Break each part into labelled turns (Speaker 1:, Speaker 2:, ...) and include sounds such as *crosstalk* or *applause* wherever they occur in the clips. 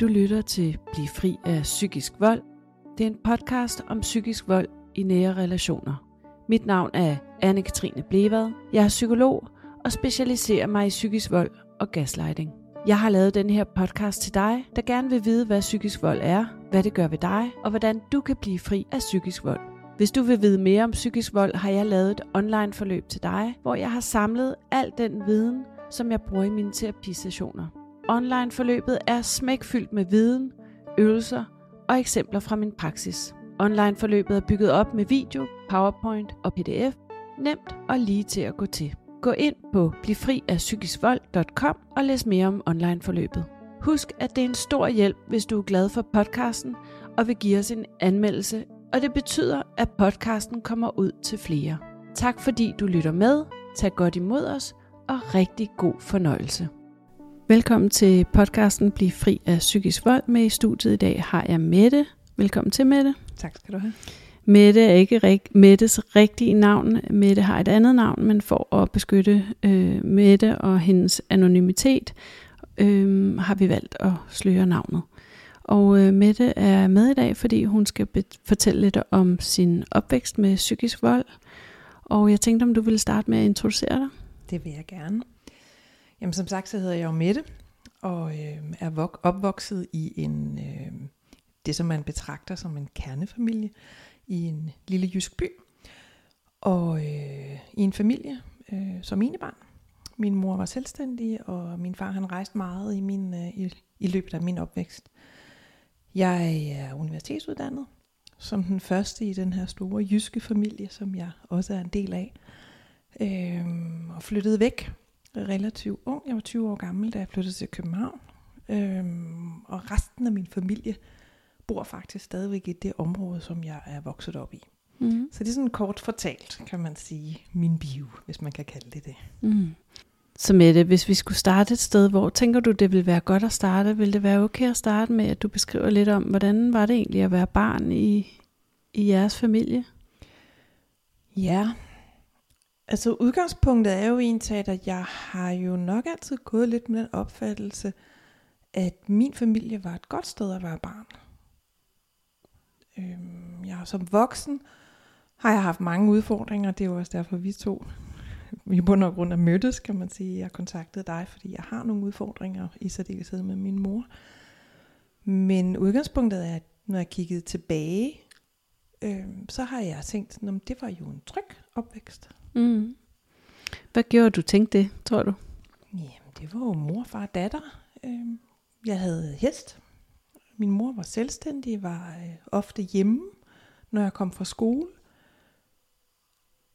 Speaker 1: Du lytter til Bliv fri af psykisk vold. Det er en podcast om psykisk vold i nære relationer. Mit navn er Anne-Katrine Blevad. Jeg er psykolog og specialiserer mig i psykisk vold og gaslighting. Jeg har lavet den her podcast til dig, der gerne vil vide, hvad psykisk vold er, hvad det gør ved dig, og hvordan du kan blive fri af psykisk vold. Hvis du vil vide mere om psykisk vold, har jeg lavet et online forløb til dig, hvor jeg har samlet al den viden, som jeg bruger i mine terapisessioner. Online forløbet er smækfyldt med viden, øvelser og eksempler fra min praksis. Online forløbet er bygget op med video, PowerPoint og PDF, nemt og lige til at gå til. Gå ind på blivfriafpsykiskvold.com og læs mere om online forløbet. Husk, at det er en stor hjælp, hvis du er glad for podcasten og vil give os en anmeldelse, og det betyder, at podcasten kommer ud til flere. Tak fordi du lytter med, tag godt imod os og rigtig god fornøjelse. Velkommen til podcasten Bliv fri af psykisk vold. Med i studiet i dag har jeg Mette. Velkommen til Mette.
Speaker 2: Tak skal du have.
Speaker 1: Mette er ikke rig- Mettes rigtige navn. Mette har et andet navn, men for at beskytte øh, Mette og hendes anonymitet, øh, har vi valgt at sløre navnet. Og øh, Mette er med i dag, fordi hun skal be- fortælle lidt om sin opvækst med psykisk vold. Og jeg tænkte, om du ville starte med at introducere dig.
Speaker 2: Det vil jeg gerne. Jamen som sagt, så hedder jeg jo Mette, og øh, er vok- opvokset i en øh, det, som man betragter som en kernefamilie i en lille jysk by. Og øh, i en familie øh, som mine barn. Min mor var selvstændig, og min far han rejste meget i, min, øh, i, i løbet af min opvækst. Jeg er universitetsuddannet, som den første i den her store jyske familie, som jeg også er en del af. Øh, og flyttede væk relativt ung. Jeg var 20 år gammel, da jeg flyttede til København. Øh, og resten af min familie bor faktisk stadigvæk i det område, som jeg er vokset op i.
Speaker 1: Mm.
Speaker 2: Så det er sådan kort fortalt, kan man sige, min bio, hvis man kan kalde det det.
Speaker 1: Mm. Så Mette, hvis vi skulle starte et sted, hvor tænker du, det ville være godt at starte? Vil det være okay at starte med, at du beskriver lidt om, hvordan var det egentlig at være barn i, i jeres familie?
Speaker 2: Ja, altså udgangspunktet er jo egentlig, at jeg har jo nok altid gået lidt med den opfattelse, at min familie var et godt sted at være barn. Øhm, jeg som voksen har jeg haft mange udfordringer, det er jo også derfor vi to i bund og grund er mødtes, kan man sige. Jeg kontaktede dig, fordi jeg har nogle udfordringer, i særdeleshed med min mor. Men udgangspunktet er, at når jeg kiggede tilbage, øh, så har jeg tænkt, at det var jo en tryg opvækst.
Speaker 1: Mm. Hvad gjorde du tænkte det, tror du?
Speaker 2: Jamen, det var jo mor, far og datter. Øh, jeg havde hest. Min mor var selvstændig, var øh, ofte hjemme, når jeg kom fra skole.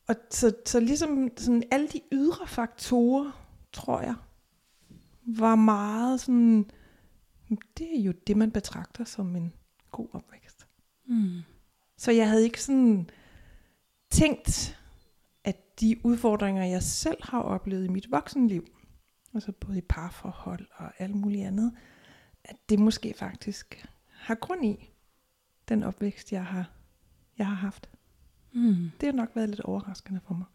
Speaker 2: Og så, så ligesom sådan alle de ydre faktorer, tror jeg, var meget sådan, det er jo det, man betragter som en god opvækst.
Speaker 1: Mm.
Speaker 2: Så jeg havde ikke sådan tænkt, at de udfordringer, jeg selv har oplevet i mit voksenliv, altså både i parforhold og alt muligt andet, at det måske faktisk har grund i den opvækst, jeg har, jeg har haft.
Speaker 1: Mm.
Speaker 2: Det har nok været lidt overraskende for mig.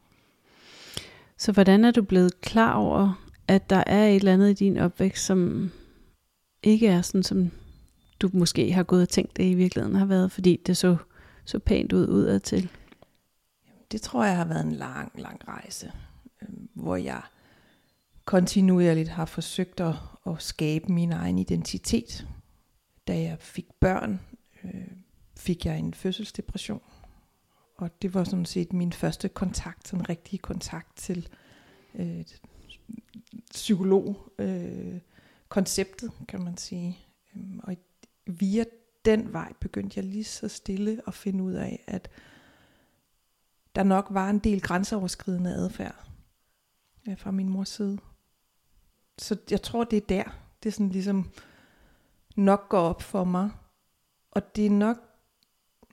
Speaker 1: Så hvordan er du blevet klar over, at der er et eller andet i din opvækst, som ikke er sådan, som du måske har gået og tænkt, det i virkeligheden har været, fordi det så, så pænt ud udad til?
Speaker 2: Det tror jeg har været en lang, lang rejse, øh, hvor jeg kontinuerligt har forsøgt at, at skabe min egen identitet. Da jeg fik børn, øh, fik jeg en fødselsdepression. Og det var sådan set min første kontakt, sådan rigtig kontakt til øh, psykolog øh, konceptet, kan man sige. Øhm, og via den vej begyndte jeg lige så stille at finde ud af, at der nok var en del grænseoverskridende adfærd øh, fra min mors side. Så jeg tror, det er der, det sådan ligesom nok går op for mig. Og det er nok,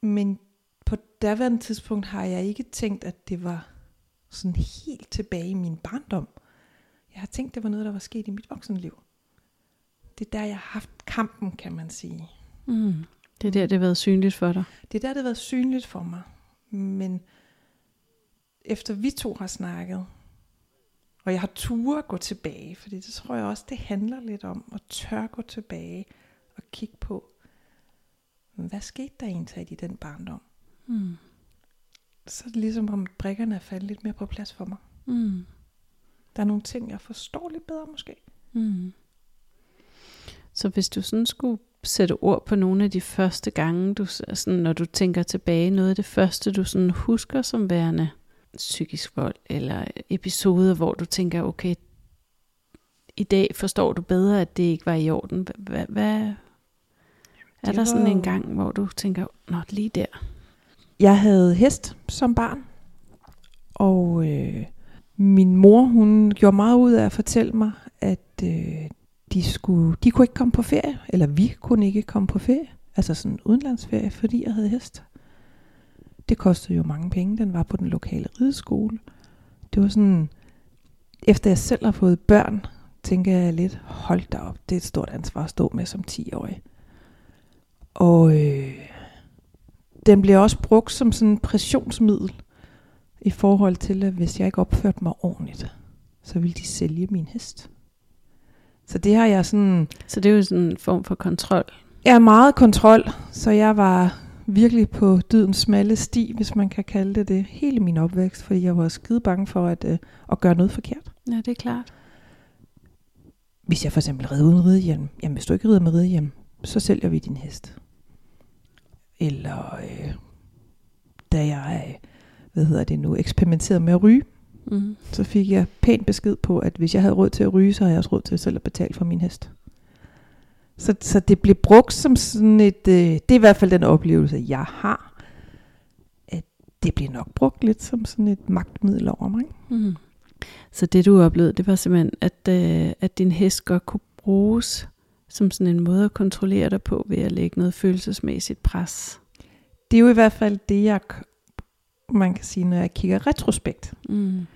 Speaker 2: men på daværende tidspunkt har jeg ikke tænkt, at det var sådan helt tilbage i min barndom. Jeg har tænkt, det var noget, der var sket i mit voksenliv. Det er der, jeg har haft kampen, kan man sige.
Speaker 1: Mm. Det er der, det har været synligt for dig.
Speaker 2: Det er der, det har været synligt for mig. Men efter vi to har snakket, og jeg har tur gå tilbage, fordi det tror jeg også, det handler lidt om at tør gå tilbage, og kigge på, hvad skete der egentlig i den barndom?
Speaker 1: Mm.
Speaker 2: Så er det ligesom om brikkerne er faldet lidt mere på plads for mig.
Speaker 1: Mm.
Speaker 2: Der er nogle ting, jeg forstår lidt bedre måske.
Speaker 1: Mm. Så hvis du sådan skulle sætte ord på nogle af de første gange, du, sådan, når du tænker tilbage, noget af det første, du sådan husker som værende psykisk vold, eller episoder, hvor du tænker, okay, i dag forstår du bedre, at det ikke var i orden. Hvad, hvad er der sådan en gang, hvor du tænker, nå, lige der?
Speaker 2: Jeg havde hest som barn, og øh, min mor, hun gjorde meget ud af at fortælle mig, at øh, de, skulle, de kunne ikke komme på ferie, eller vi kunne ikke komme på ferie, altså sådan en udenlandsferie, fordi jeg havde hest. Det kostede jo mange penge, den var på den lokale rideskole. Det var sådan, efter jeg selv har fået børn, tænker jeg lidt, hold da op, det er et stort ansvar at stå med som 10-årig. Og øh, den bliver også brugt som sådan en pressionsmiddel i forhold til, at hvis jeg ikke opførte mig ordentligt, så ville de sælge min hest. Så det har jeg sådan...
Speaker 1: Så det er jo sådan en form for kontrol.
Speaker 2: Jeg er meget kontrol, så jeg var virkelig på dydens smalle sti, hvis man kan kalde det det, hele min opvækst, fordi jeg var skide bange for at, øh, at gøre noget forkert.
Speaker 1: Ja, det er klart.
Speaker 2: Hvis jeg for eksempel rider uden ridehjelm, jamen hvis du ikke rider med ridehjelm, så sælger vi din hest. Eller øh, da jeg, hvad hedder det nu, eksperimenterede med at ryge,
Speaker 1: Mm.
Speaker 2: så fik jeg pænt besked på, at hvis jeg havde råd til at ryge, så havde jeg også råd til selv at betale for min hest. Så, så det blev brugt som sådan et, øh, det er i hvert fald den oplevelse, jeg har, at det bliver nok brugt lidt som sådan et magtmiddel over mig.
Speaker 1: Mm. Så det du oplevede, det var simpelthen, at, øh, at din hest godt kunne bruges som sådan en måde at kontrollere dig på, ved at lægge noget følelsesmæssigt pres.
Speaker 2: Det er jo i hvert fald det, jeg, man kan sige, når jeg kigger retrospekt,
Speaker 1: Mm.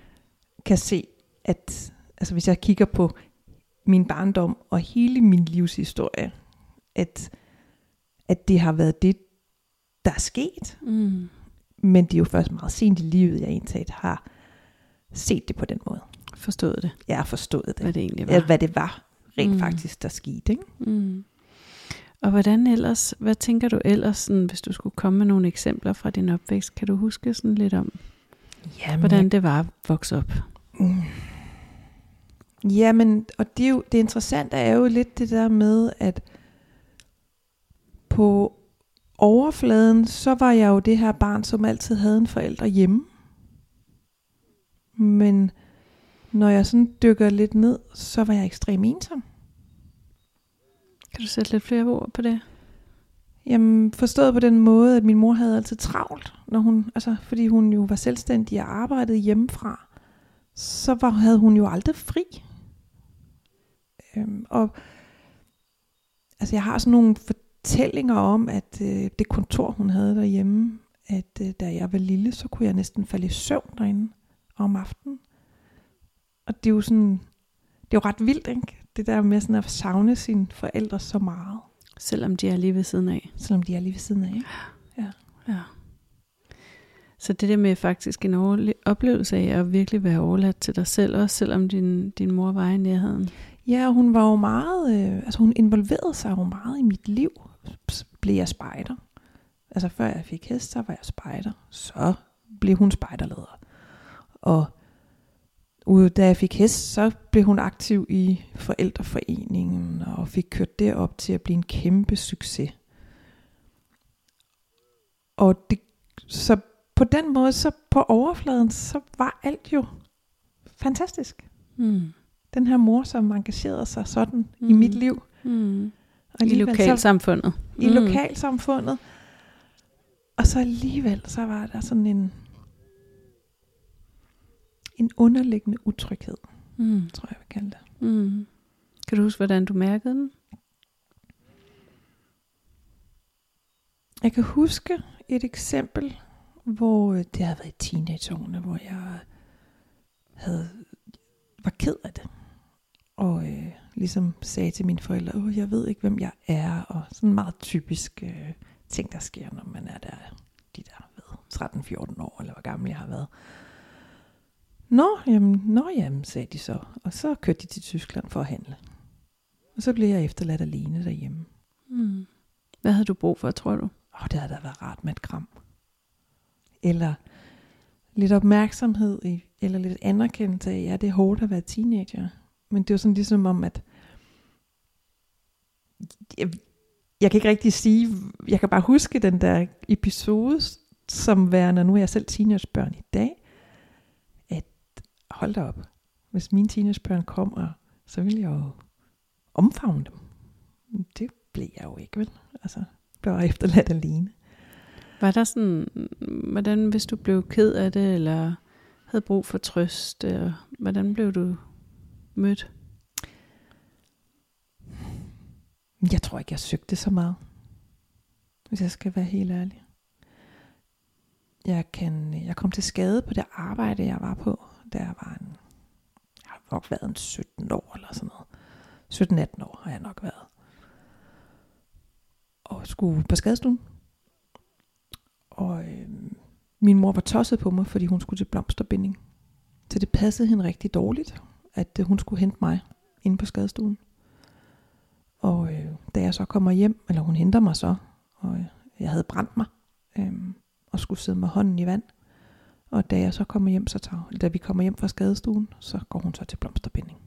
Speaker 2: kan se, at altså hvis jeg kigger på min barndom og hele min livshistorie, at, at det har været det, der er sket.
Speaker 1: Mm.
Speaker 2: Men det er jo først meget sent i livet, jeg egentlig har set det på den måde.
Speaker 1: Forstået det,
Speaker 2: Jeg har forstået det.
Speaker 1: hvad det egentlig
Speaker 2: Ja,
Speaker 1: var.
Speaker 2: hvad det var rent
Speaker 1: Mm.
Speaker 2: faktisk, der skete. Ikke?
Speaker 1: Mm. Og hvordan ellers, hvad tænker du ellers, sådan, hvis du skulle komme med nogle eksempler fra din opvækst? Kan du huske sådan lidt om,
Speaker 2: Jamen,
Speaker 1: hvordan det var at vokse op?
Speaker 2: Mm. Jamen, og det, er jo, det interessante er jo lidt det der med, at på overfladen, så var jeg jo det her barn, som altid havde en forælder hjemme. Men når jeg sådan dykker lidt ned, så var jeg ekstremt ensom.
Speaker 1: Kan du sætte lidt flere ord på det?
Speaker 2: Jamen, forstået på den måde, at min mor havde altid travlt, når hun, altså, fordi hun jo var selvstændig og arbejdede hjemmefra, så var, havde hun jo aldrig fri. Øhm, og altså, jeg har sådan nogle fortællinger om, at øh, det kontor, hun havde derhjemme, at øh, da jeg var lille, så kunne jeg næsten falde i søvn derinde om aftenen. Og det er jo sådan, det er jo ret vildt, ikke? Det der med sådan at savne sine forældre så meget.
Speaker 1: Selvom de er lige ved siden af.
Speaker 2: Selvom de er lige ved siden af, ikke?
Speaker 1: Ja. Så det der med faktisk en oplevelse af at virkelig være overladt til dig selv, også selvom din, din mor var i nærheden.
Speaker 2: Ja, hun var jo meget, øh, altså hun involverede sig jo meget i mit liv. Blev jeg spejder. Altså før jeg fik hest, så var jeg spejder. Så blev hun spejderleder. Og ude, da jeg fik hest, så blev hun aktiv i forældreforeningen og fik kørt det op til at blive en kæmpe succes. Og det, så på den måde, så på overfladen, så var alt jo fantastisk
Speaker 1: Mm
Speaker 2: den her mor, som engagerede sig sådan mm. i
Speaker 1: Mm.
Speaker 2: mit liv.
Speaker 1: Mm.
Speaker 2: Og
Speaker 1: I lokalsamfundet.
Speaker 2: Så, I lokalsamfundet. Og så alligevel, så var der sådan en, en underliggende utryghed,
Speaker 1: Mm.
Speaker 2: tror jeg, jeg vil kalde det.
Speaker 1: Mm. Kan du huske, hvordan du mærkede den?
Speaker 2: Jeg kan huske et eksempel, hvor øh, det havde været i teenageårene, hvor jeg havde, var ked af det. Og øh, ligesom sagde til mine forældre, Åh, jeg ved ikke, hvem jeg er. Og sådan meget typisk øh, ting, der sker, når man er der, de der ved, 13-14 år, eller hvor gammel jeg har været. Nå, jamen, nå, jamen, sagde de så. Og så kørte de til Tyskland for at handle. Og så blev jeg efterladt alene derhjemme.
Speaker 1: Mm. Hvad havde du brug for, tror du?
Speaker 2: Åh, oh, det havde da været rart med et kram. Eller lidt opmærksomhed, i, eller lidt anerkendelse af, ja, det er hårdt at være teenager. Men det var sådan ligesom om, at jeg, jeg kan ikke rigtig sige, jeg kan bare huske den der episode, som værende, nu er jeg selv teenagebørn i dag, at hold da op, hvis mine teenagebørn kommer, så vil jeg jo omfavne dem. Det blev jeg jo ikke, vel? Altså, blev jeg efterladt alene.
Speaker 1: Var der sådan, hvordan hvis du blev ked af det, eller havde brug for trøst, og hvordan blev du mødt?
Speaker 2: Jeg tror ikke, jeg søgte så meget. Hvis jeg skal være helt ærlig. Jeg, kan, jeg kom til skade på det arbejde, jeg var på, da jeg var en, jeg har nok været en 17 år eller sådan noget. 17-18 år har jeg nok været. Og skulle på skadestuen. Og øh, min mor var tosset på mig, fordi hun skulle til blomsterbinding. Så det passede hende rigtig dårligt, at øh, hun skulle hente mig inde på skadestuen. Og øh, da jeg så kommer hjem, eller hun henter mig så, og øh, jeg havde brændt mig, øh, og skulle sidde med hånden i vand. Og da jeg så kommer hjem, så tager, da vi kommer hjem fra skadestuen, så går hun så til blomsterbinding.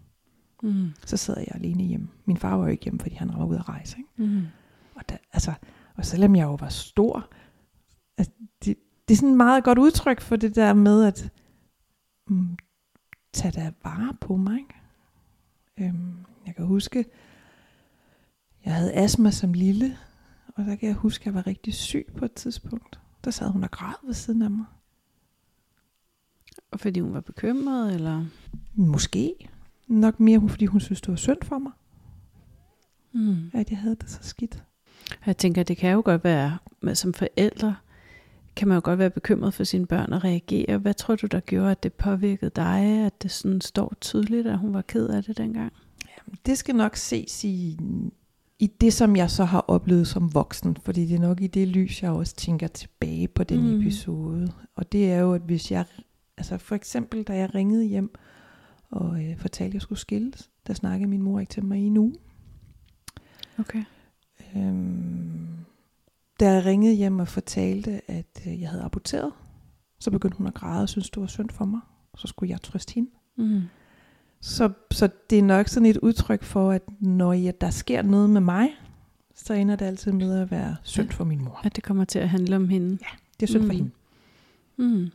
Speaker 1: Mm.
Speaker 2: Så sidder jeg alene hjemme. Min far var jo ikke hjemme, fordi han var ude at rejse. Ikke?
Speaker 1: Mm.
Speaker 2: Og, da, altså, og selvom jeg jo var stor, altså, det, det er sådan et meget godt udtryk for det der med, at mm, tage da vare på mig. Ikke? Øhm, jeg kan huske, jeg havde astma som lille, og der kan jeg huske, at jeg var rigtig syg på et tidspunkt. Der sad hun og græd ved siden af mig.
Speaker 1: Og fordi hun var bekymret, eller?
Speaker 2: Måske. Nok mere, fordi hun synes, det var synd for mig,
Speaker 1: Mm.
Speaker 2: at jeg havde det så skidt.
Speaker 1: Jeg tænker, det kan jo godt være, med som forældre, kan man jo godt være bekymret for sine børn og reagere. Hvad tror du, der gjorde, at det påvirkede dig, at det sådan står tydeligt, at hun var ked af det dengang?
Speaker 2: Det skal nok ses i, i det, som jeg så har oplevet som voksen, fordi det er nok i det lys, jeg også tænker tilbage på den
Speaker 1: Mm.
Speaker 2: mm. episode. Og det er jo, at hvis jeg, altså for eksempel, da jeg ringede hjem og øh, fortalte, at jeg skulle skilles, der snakkede min mor ikke til mig i en uge.
Speaker 1: Okay.
Speaker 2: Øhm, da jeg ringede hjem og fortalte, at øh, jeg havde aborteret, så begyndte hun at græde og syntes, det var synd for mig. Så skulle jeg trøste hende.
Speaker 1: Mm.
Speaker 2: Så, så det er nok sådan et udtryk for, at når jeg, der sker noget med mig, så ender det altid med at være synd for min mor.
Speaker 1: At det kommer til at handle om hende.
Speaker 2: Det er synd for
Speaker 1: Mm.
Speaker 2: hende.
Speaker 1: Mm.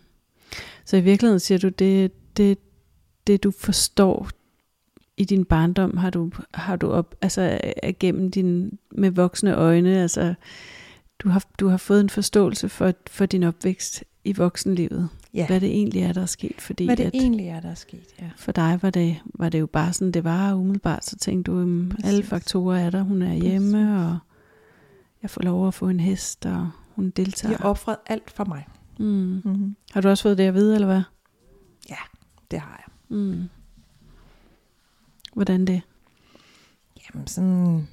Speaker 1: Så i virkeligheden siger du, det, det, det du forstår i din barndom, har du, har du op, altså gennem din, med voksne øjne, altså du har, du har fået en forståelse for, for din opvækst i voksenlivet.
Speaker 2: Ja,
Speaker 1: Hvad det egentlig er, der er sket, fordi
Speaker 2: hvad det
Speaker 1: at
Speaker 2: egentlig er, der er sket. Ja.
Speaker 1: for dig var det, var det jo bare sådan, det var umiddelbart, så tænkte du, um, alle
Speaker 2: Præcis.
Speaker 1: faktorer er der, hun er hjemme, og jeg får lov at få en hest, og hun
Speaker 2: De
Speaker 1: deltager.
Speaker 2: har offret alt for mig.
Speaker 1: Mm.
Speaker 2: Mm-hmm.
Speaker 1: Har du også fået det at vide, eller hvad?
Speaker 2: Det har jeg.
Speaker 1: Mm. Hvordan det?
Speaker 2: Jamen sådan...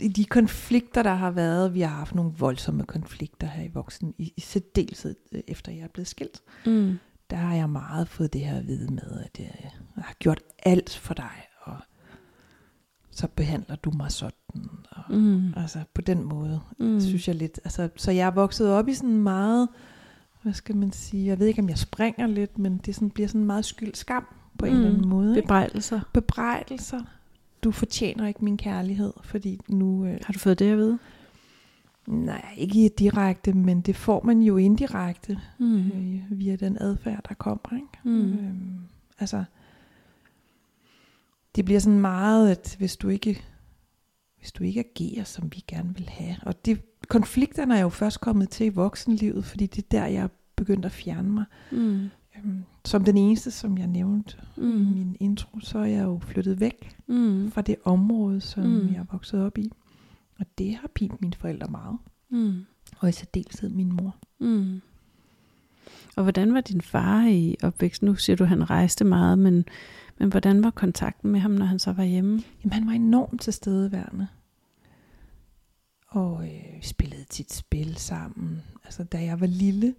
Speaker 2: I de konflikter, der har været, vi har haft nogle voldsomme konflikter her i voksen, i, i særdeleshed øh, efter jeg er blevet skilt.
Speaker 1: Mm.
Speaker 2: der har jeg meget fået det her at vide med, at jeg, jeg har gjort alt for dig, og så behandler du mig sådan. Og,
Speaker 1: Mm.
Speaker 2: Altså på den måde,
Speaker 1: Mm.
Speaker 2: synes jeg lidt. Altså, så jeg er vokset op i sådan meget, hvad skal man sige, jeg ved ikke om jeg springer lidt, men det sådan, bliver sådan meget skyld skam på en
Speaker 1: Mm.
Speaker 2: eller anden måde. Ikke?
Speaker 1: Bebrejdelser.
Speaker 2: Du fortjener ikke min kærlighed, fordi nu... Øh,
Speaker 1: Har du fået det at vide?
Speaker 2: nej, ikke direkte, men det får man jo indirekte
Speaker 1: Mm.
Speaker 2: øh, via den adfærd, der kommer. Ikke?
Speaker 1: Mm.
Speaker 2: Øhm, altså, det bliver sådan meget, at hvis du ikke, hvis du ikke agerer, som vi gerne vil have, og det, konflikterne er jo først kommet til i voksenlivet, fordi det er der, jeg er begyndt at fjerne mig.
Speaker 1: Mm.
Speaker 2: Øhm, som den eneste, som jeg nævnte mm. i min intro, så er jeg jo flyttet væk
Speaker 1: Mm.
Speaker 2: fra det område, som
Speaker 1: Mm.
Speaker 2: jeg er vokset op i. Og det har pint mine forældre meget,
Speaker 1: Mm.
Speaker 2: og i særdeleshed min mor.
Speaker 1: Mm. Og hvordan var din far i opvæksten? Nu siger du, at han rejste meget, men, men hvordan var kontakten med ham, når han så var hjemme?
Speaker 2: Jamen, han var enormt tilstedeværende. Og øh, spillede tit spil sammen. Altså, da jeg var lille,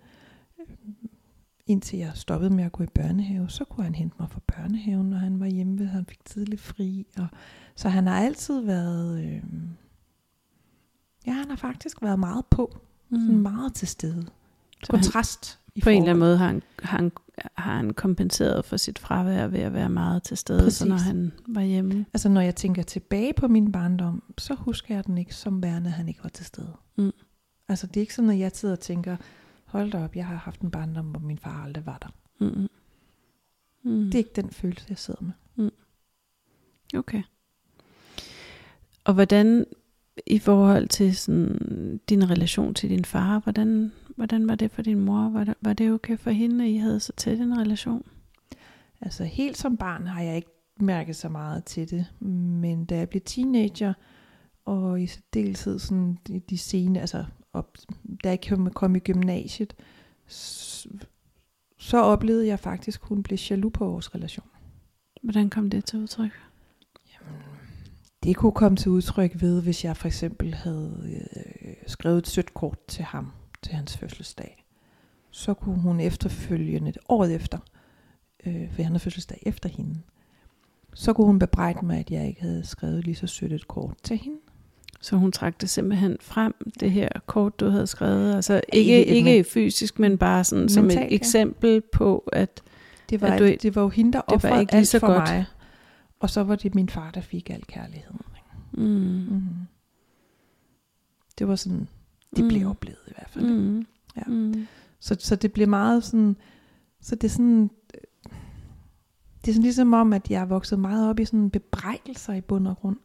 Speaker 2: indtil jeg stoppede med at gå i børnehave, så kunne han hente mig fra børnehaven, når han var hjemme, han fik tidlig fri. Og, så han har altid været, øh, Ja, han har faktisk været meget på. Mm. Sådan meget til stede.
Speaker 1: Så han-
Speaker 2: Kontrast. i
Speaker 1: På en eller anden måde har han, har, han, har han kompenseret for sit fravær ved at være meget til stede, så
Speaker 2: Præcis.
Speaker 1: når han var hjemme.
Speaker 2: Altså når jeg tænker tilbage på min barndom, så husker jeg den ikke som værende, at han ikke var til stede.
Speaker 1: Mm.
Speaker 2: Altså det er ikke sådan, at jeg sidder og tænker, hold da op, jeg har haft en barndom, hvor min far aldrig var der.
Speaker 1: Mm. Mm.
Speaker 2: Det er ikke den følelse, jeg sidder med.
Speaker 1: Okay. Og hvordan i forhold til sådan, din relation til din far, hvordan, hvordan var det for din mor? Var det, var det okay for hende, at I havde så tæt en relation?
Speaker 2: Altså helt som barn har jeg ikke mærket så meget til det, men da jeg blev teenager, og i særdeleshed sådan de, de sene, altså op, da jeg kom, i gymnasiet, så oplevede jeg faktisk, at hun blev jaloux på vores relation.
Speaker 1: Hvordan kom det til udtryk?
Speaker 2: Det kunne komme til udtryk ved, hvis jeg for eksempel havde øh, skrevet et sødt kort til ham til hans fødselsdag. Så kunne hun efterfølgende, året efter, øh, for han havde fødselsdag efter hende, så kunne hun bebrejde mig, at jeg ikke havde skrevet lige så sødt et kort til hende.
Speaker 1: Så hun trak det simpelthen frem, det her kort, du havde skrevet. Altså
Speaker 2: Ikke
Speaker 1: ikke,
Speaker 2: et
Speaker 1: ikke fysisk, men bare sådan som
Speaker 2: Mentalt,
Speaker 1: et
Speaker 2: ja.
Speaker 1: eksempel på, at
Speaker 2: Det var,
Speaker 1: At du
Speaker 2: et, det var jo hende, der offrede
Speaker 1: ikke
Speaker 2: alt
Speaker 1: så
Speaker 2: for
Speaker 1: godt.
Speaker 2: mig. Og så var det min far, der fik al kærligheden.
Speaker 1: mm,
Speaker 2: Mm. Det var sådan, det
Speaker 1: Mm.
Speaker 2: blev oplevet i hvert fald.
Speaker 1: mm,
Speaker 2: Ja.
Speaker 1: mm,
Speaker 2: Så, så det blev meget sådan, så det er sådan, øh, det er sådan ligesom om, at jeg er vokset meget op i sådan bebrejdelser i bund og grund.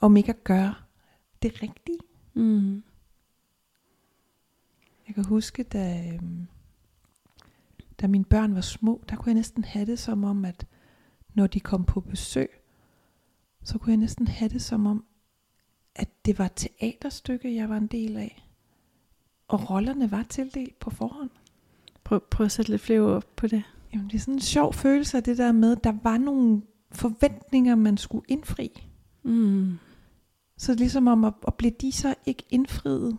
Speaker 2: Om ikke at gøre det rigtige.
Speaker 1: mm,
Speaker 2: Jeg kan huske, da, øhm, da mine børn var små, der kunne jeg næsten have det som om, at når de kom på besøg, så kunne jeg næsten have det som om, at det var et teaterstykke, jeg var en del af. Og rollerne var tildelt på forhånd.
Speaker 1: Prøv, prøv at sætte lidt flere ord på det.
Speaker 2: Jamen, det er sådan en sjov følelse af det der med, at der var nogle forventninger, man skulle indfri.
Speaker 1: Mm,
Speaker 2: Så ligesom om, at, at blev de så ikke indfriet,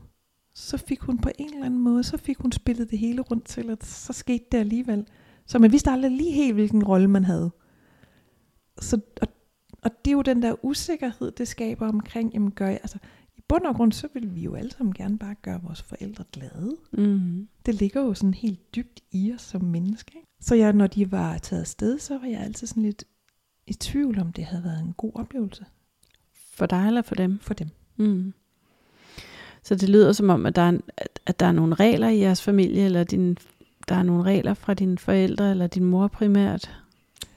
Speaker 2: så fik hun på en eller anden måde, så fik hun spillet det hele rundt til, at så skete det alligevel. Så man vidste aldrig lige helt, hvilken rolle man havde. Så, og, og det er jo den der usikkerhed, det skaber omkring, jamen gør jeg, altså i bund og grund, så vil vi jo alle sammen gerne bare gøre vores forældre glade.
Speaker 1: mm,
Speaker 2: Det ligger jo sådan helt dybt i os som menneske. Ikke? Så jeg, når de var taget afsted, så var jeg altid sådan lidt i tvivl om, det havde været en god oplevelse
Speaker 1: for dig eller for dem?
Speaker 2: for dem.
Speaker 1: Mm. Så det lyder som om, at der, er, at, at der er nogle regler i jeres familie, eller din, der er nogle regler fra dine forældre, eller din mor primært,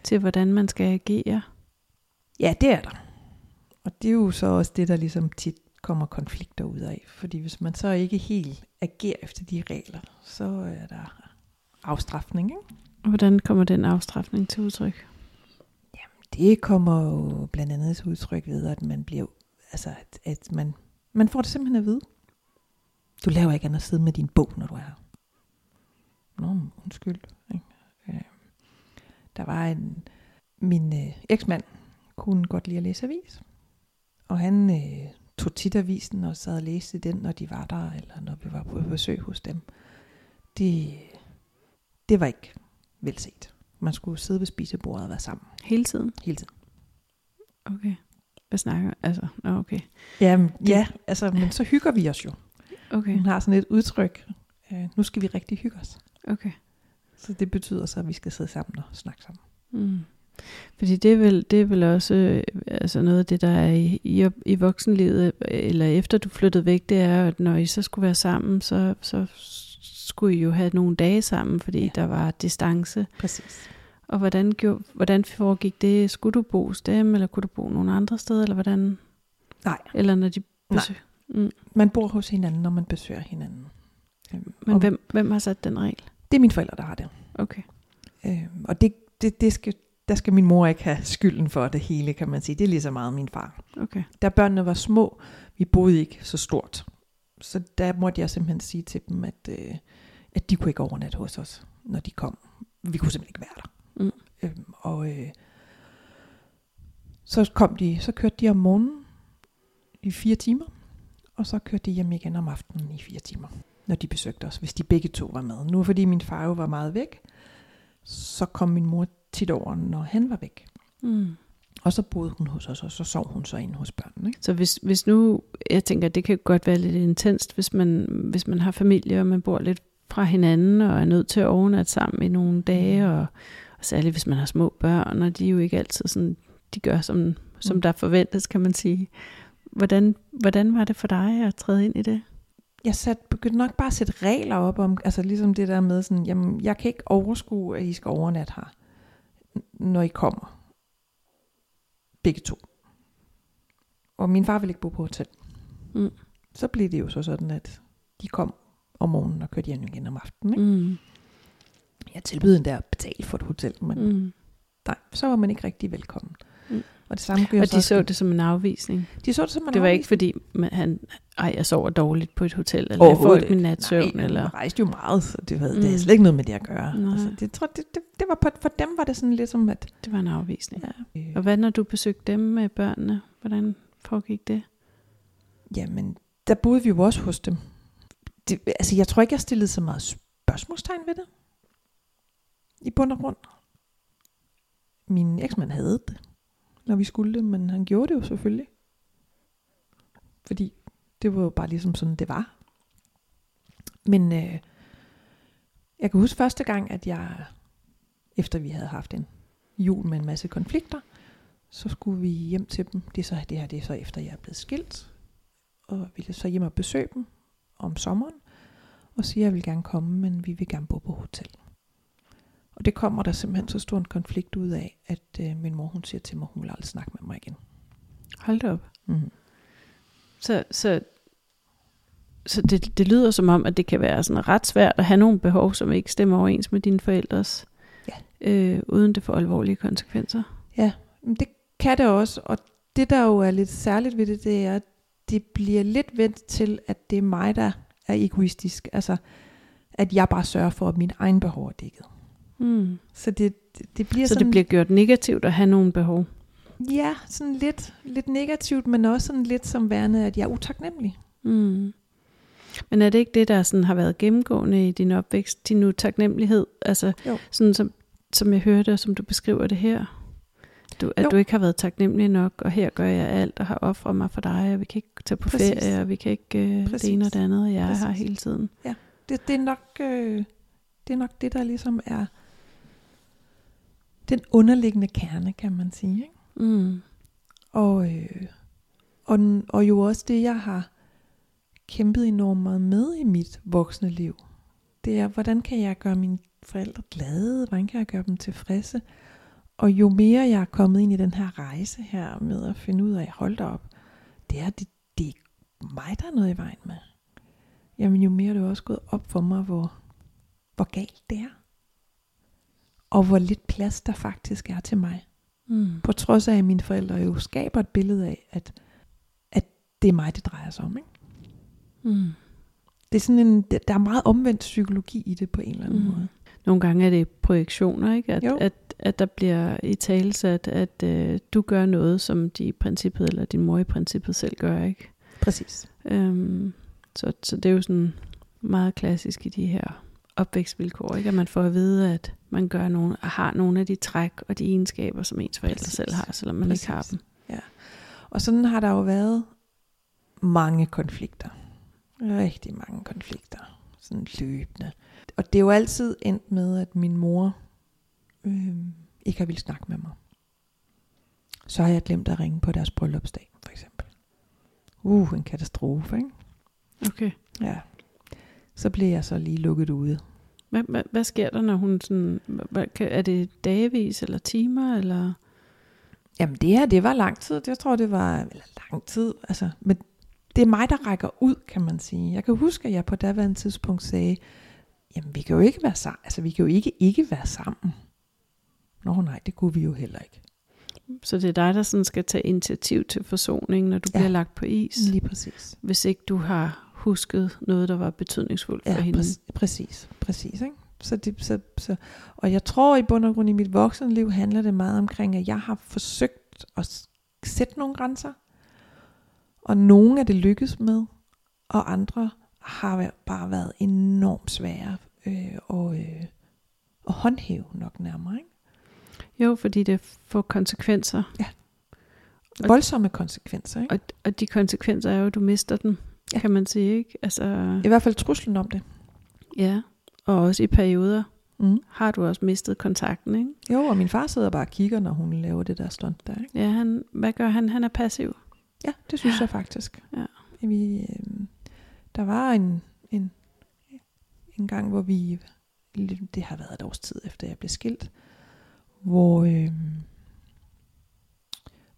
Speaker 1: til hvordan man skal agere.
Speaker 2: Ja, det er der. Og det er jo så også det, der ligesom tit kommer konflikter ud af. Fordi hvis man så ikke helt agerer efter de regler, så er der afstraffning. Ikke?
Speaker 1: Og hvordan kommer den afstraffning til udtryk?
Speaker 2: Det kommer jo blandt andet til udtryk ved, at man bliver, altså at, at man, man får det simpelthen at vide. Du laver ikke andet at sidde med din bog, når du er her. Nå, undskyld. Ikke? Øh, der var en, min øh, eksmand kunne godt lide at læse avis. Og han øh, tog tit avisen og sad og læste den, når de var der, eller når vi var på besøg hos dem. Det, det var ikke velset. Man skulle sidde ved spisebordet og være sammen
Speaker 1: Hele tiden?
Speaker 2: hele tiden.
Speaker 1: Okay. Hvad snakker Altså, nå, okay.
Speaker 2: Ja, ja altså, men så hygger vi os jo.
Speaker 1: Okay,
Speaker 2: Hun har sådan et udtryk. Øh, nu skal vi rigtig hygge os.
Speaker 1: okay.
Speaker 2: Så det betyder så, at vi skal sidde sammen og snakke sammen.
Speaker 1: Mm. Fordi det er vel, det er vel også øh, altså noget af det, der er i, i, i voksenlivet, øh, eller efter du flyttede væk, det er, at når I så skulle være sammen, så, så skulle I jo have nogle dage sammen, fordi
Speaker 2: Ja.
Speaker 1: der var distance.
Speaker 2: Præcis.
Speaker 1: Og hvordan, gjorde, hvordan foregik det? Skulle du bo hos dem, eller kunne du bo nogle andre steder, eller hvordan?
Speaker 2: Nej.
Speaker 1: Eller når de
Speaker 2: Nej.
Speaker 1: besøg? Mm.
Speaker 2: Man bor hos hinanden, når man besøger hinanden. Øhm,
Speaker 1: Men
Speaker 2: og
Speaker 1: hvem, hvem har sat den regel?
Speaker 2: Det er mine forældre, der har det.
Speaker 1: Okay.
Speaker 2: Øhm, og det, det, det skal, der skal min mor ikke have skylden for det hele, kan man sige. Det er lige så meget min far.
Speaker 1: Okay.
Speaker 2: Da børnene var små, vi boede ikke så stort. Så der måtte jeg simpelthen sige til dem, at, øh, at de kunne ikke overnatte hos os, når de kom. Vi kunne simpelthen ikke være der.
Speaker 1: Mm.
Speaker 2: Øhm, og øh, så kom de, så kørte de om morgenen i fire timer, og så kørte de hjem igen om aftenen i fire timer, når de besøgte os, hvis de begge to var med. Nu fordi min far jo var meget væk, så kom min mor tit over, når han var væk.
Speaker 1: Mm.
Speaker 2: Og så boede hun hos os, og så sov hun så inde hos børnene. Ikke?
Speaker 1: Så hvis, hvis nu, jeg tænker, det kan godt være lidt intenst, hvis man, hvis man har familie, og man bor lidt fra hinanden, og er nødt til at overnatte sammen i nogle dage, og, og særligt hvis man har små børn, og de er jo ikke altid sådan, de gør som, som
Speaker 2: Mm.
Speaker 1: der forventes, kan man sige. Hvordan, hvordan var det for dig at træde ind i det?
Speaker 2: Jeg sat, begyndte nok bare at sætte regler op om, altså ligesom det der med sådan, jamen, jeg kan ikke overskue, at I skal overnatte her, når I kommer. Begge to. Og min far ville ikke bo på hotel.
Speaker 1: Mm.
Speaker 2: Så blev det jo så sådan, at de kom om morgenen og kørte hjem igen om aftenen. Ikke?
Speaker 1: Mm.
Speaker 2: Jeg tilbød endda at betale for et hotel, men mm.
Speaker 1: Mm.
Speaker 2: nej, så var man ikke rigtig velkommen.
Speaker 1: Mm.
Speaker 2: Og det samme gjorde
Speaker 1: Og de så
Speaker 2: også-
Speaker 1: det som en afvisning.
Speaker 2: de så det som en
Speaker 1: Det var ikke
Speaker 2: afvisning.
Speaker 1: fordi, man, han, ej, jeg sover dårligt på et hotel, eller jeg får ikke min natsøvn,
Speaker 2: Nej,
Speaker 1: eller...
Speaker 2: rejste jo meget, så det, havde, mm. det havde slet ikke noget med det at gøre.
Speaker 1: Nej.
Speaker 2: Altså, det, tror, det, det, det var på, for dem var det sådan lidt som, at...
Speaker 1: Det var en afvisning.
Speaker 2: Ja,
Speaker 1: Og hvad når du besøgte dem med børnene? Hvordan foregik det?
Speaker 2: jamen, der boede vi jo også hos dem. Det, altså, jeg tror ikke, jeg stillede så meget spørgsmålstegn ved det. I bund og grund. Min eksmand havde det, når vi skulle det, men han gjorde det jo selvfølgelig. Fordi det var jo bare ligesom sådan, det var. Men øh, jeg kan huske første gang, at jeg, efter vi havde haft en jul med en masse konflikter, så skulle vi hjem til dem. Det er så, det her det er så efter, jeg er blevet skilt. Og ville så hjem og besøge dem om sommeren. Og sige, at jeg vil gerne komme, men vi vil gerne bo på hotel. Og det kommer der simpelthen så stor en konflikt ud af, at øh, min mor hun siger til mig, hun vil aldrig snakke med mig igen.
Speaker 1: Hold da op.
Speaker 2: Mm.
Speaker 1: Så, så, så det, det lyder som om, at det kan være sådan ret svært at have nogle behov, som ikke stemmer overens med dine forældres,
Speaker 2: Ja.
Speaker 1: øh, uden det får alvorlige konsekvenser.
Speaker 2: Men det kan det også, og det der jo er lidt særligt ved det, det er, at det bliver lidt vendt til, at det er mig, der er egoistisk. Altså, at jeg bare sørger for, at mine egne behov er dækket.
Speaker 1: Mm.
Speaker 2: Så det, det, det bliver
Speaker 1: Så
Speaker 2: sådan,
Speaker 1: det bliver gjort negativt at have nogle behov.
Speaker 2: ja, sådan lidt, lidt negativt, men også sådan lidt som værende, at jeg er utaknemmelig.
Speaker 1: Mm. Men er det ikke det, der sådan har været gennemgående i din opvækst, din utaknemmelighed? Altså
Speaker 2: Jo.
Speaker 1: sådan som, som jeg hørte, og som du beskriver det her. Du, at
Speaker 2: Jo.
Speaker 1: du ikke har været taknemmelig nok, og her gør jeg alt, og har offret mig for dig, og vi kan ikke tage på
Speaker 2: Præcis.
Speaker 1: ferie, og vi kan ikke øh, det
Speaker 2: Præcis.
Speaker 1: ene og det andet, og jeg er her
Speaker 2: Præcis.
Speaker 1: hele tiden.
Speaker 2: Det, det, er nok, øh, det er nok det, der ligesom er den underliggende kerne, kan man sige. Ikke?
Speaker 1: Mm.
Speaker 2: Og, øh, og, og jo også det, jeg har kæmpet enormt meget med i mit voksne liv. Det er, hvordan kan jeg gøre mine forældre glade? Hvordan kan jeg gøre dem tilfredse? Og jo mere jeg er kommet ind i den her rejse her med at finde ud af, hold da op, det er, det, det er mig, der er noget i vejen med. Jamen jo mere er det også gået op for mig, hvor, hvor galt det er. Og hvor lidt plads der faktisk er til mig.
Speaker 1: Mm.
Speaker 2: På trods af, at mine forældre jo skaber et billede af, at, at det er mig, det drejer sig om. Ikke?
Speaker 1: Mm.
Speaker 2: Det er sådan en, der er meget omvendt psykologi i det på en eller anden
Speaker 1: Mm.
Speaker 2: måde.
Speaker 1: Nogle gange er det projektioner, ikke? At,
Speaker 2: Jo.
Speaker 1: at, at der bliver i talesat, at øh, du gør noget, som de i princippet, eller din mor i princippet selv gør, ikke?
Speaker 2: Præcis.
Speaker 1: Øhm, så, så det er jo sådan meget klassisk i de her opvækstvilkår, ikke? At man får at vide, at man gør nogle, har nogle af de træk og de egenskaber, som ens forældre
Speaker 2: Præcis.
Speaker 1: selv har, selvom man ikke har
Speaker 2: Præcis.
Speaker 1: dem.
Speaker 2: Og sådan har der jo været mange konflikter. Rigtig mange konflikter. Sådan løbende. Og det er jo altid endt med, at min mor øh, ikke har ville snakke med mig. Så har jeg glemt at ringe på deres bryllupsdag, for eksempel. Uh, en katastrofe, ikke?
Speaker 1: Okay.
Speaker 2: Ja. Så blev jeg så lige lukket ude.
Speaker 1: Hvad, hvad, hvad sker der, når hun sådan... Hvad, er det dagevis eller timer, eller...
Speaker 2: Jamen det her, det var lang tid. Jeg tror, det var eller lang tid. Altså, men det er mig, der rækker ud, kan man sige. Jeg kan huske, at jeg på daværende tidspunkt sagde, jamen vi kan jo ikke være sammen. Altså vi kan jo ikke ikke være sammen. Nå nej, det kunne vi jo heller ikke.
Speaker 1: Så det er dig, der sådan skal tage initiativ til forsoning, når du
Speaker 2: Ja.
Speaker 1: bliver lagt på is,
Speaker 2: Lige præcis.
Speaker 1: hvis ikke du har husket noget, der var betydningsfuldt for
Speaker 2: Ja,
Speaker 1: hende.
Speaker 2: præcis. præcis. Præcis, ikke? Så det, så, så, og jeg tror i bund og grund i mit voksenliv handler det meget omkring, at jeg har forsøgt at sætte nogle grænser. Og nogle af det lykkes med, og andre har bare været enormt svære øh, og, øh, at håndhæve nok nærmere. Ikke?
Speaker 1: Jo, fordi det får konsekvenser.
Speaker 2: Ja. Voldsomme konsekvenser. Ikke?
Speaker 1: Og, og de konsekvenser er jo, at du mister den,
Speaker 2: Ja.
Speaker 1: kan man sige, ikke? Altså,
Speaker 2: I hvert fald truslen om det.
Speaker 1: ja. Og også i perioder
Speaker 2: Mm.
Speaker 1: har du også mistet kontakten, ikke?
Speaker 2: Jo, og min far sidder bare og kigger, når hun laver det der stunt der. Ikke?
Speaker 1: Ja, han, hvad gør han? Han er passiv.
Speaker 2: Ja, det synes ja. jeg faktisk.
Speaker 1: Ja.
Speaker 2: Vi, øh, der var en, en, en gang, hvor vi, det har været et års tid efter jeg blev skilt, hvor, øh,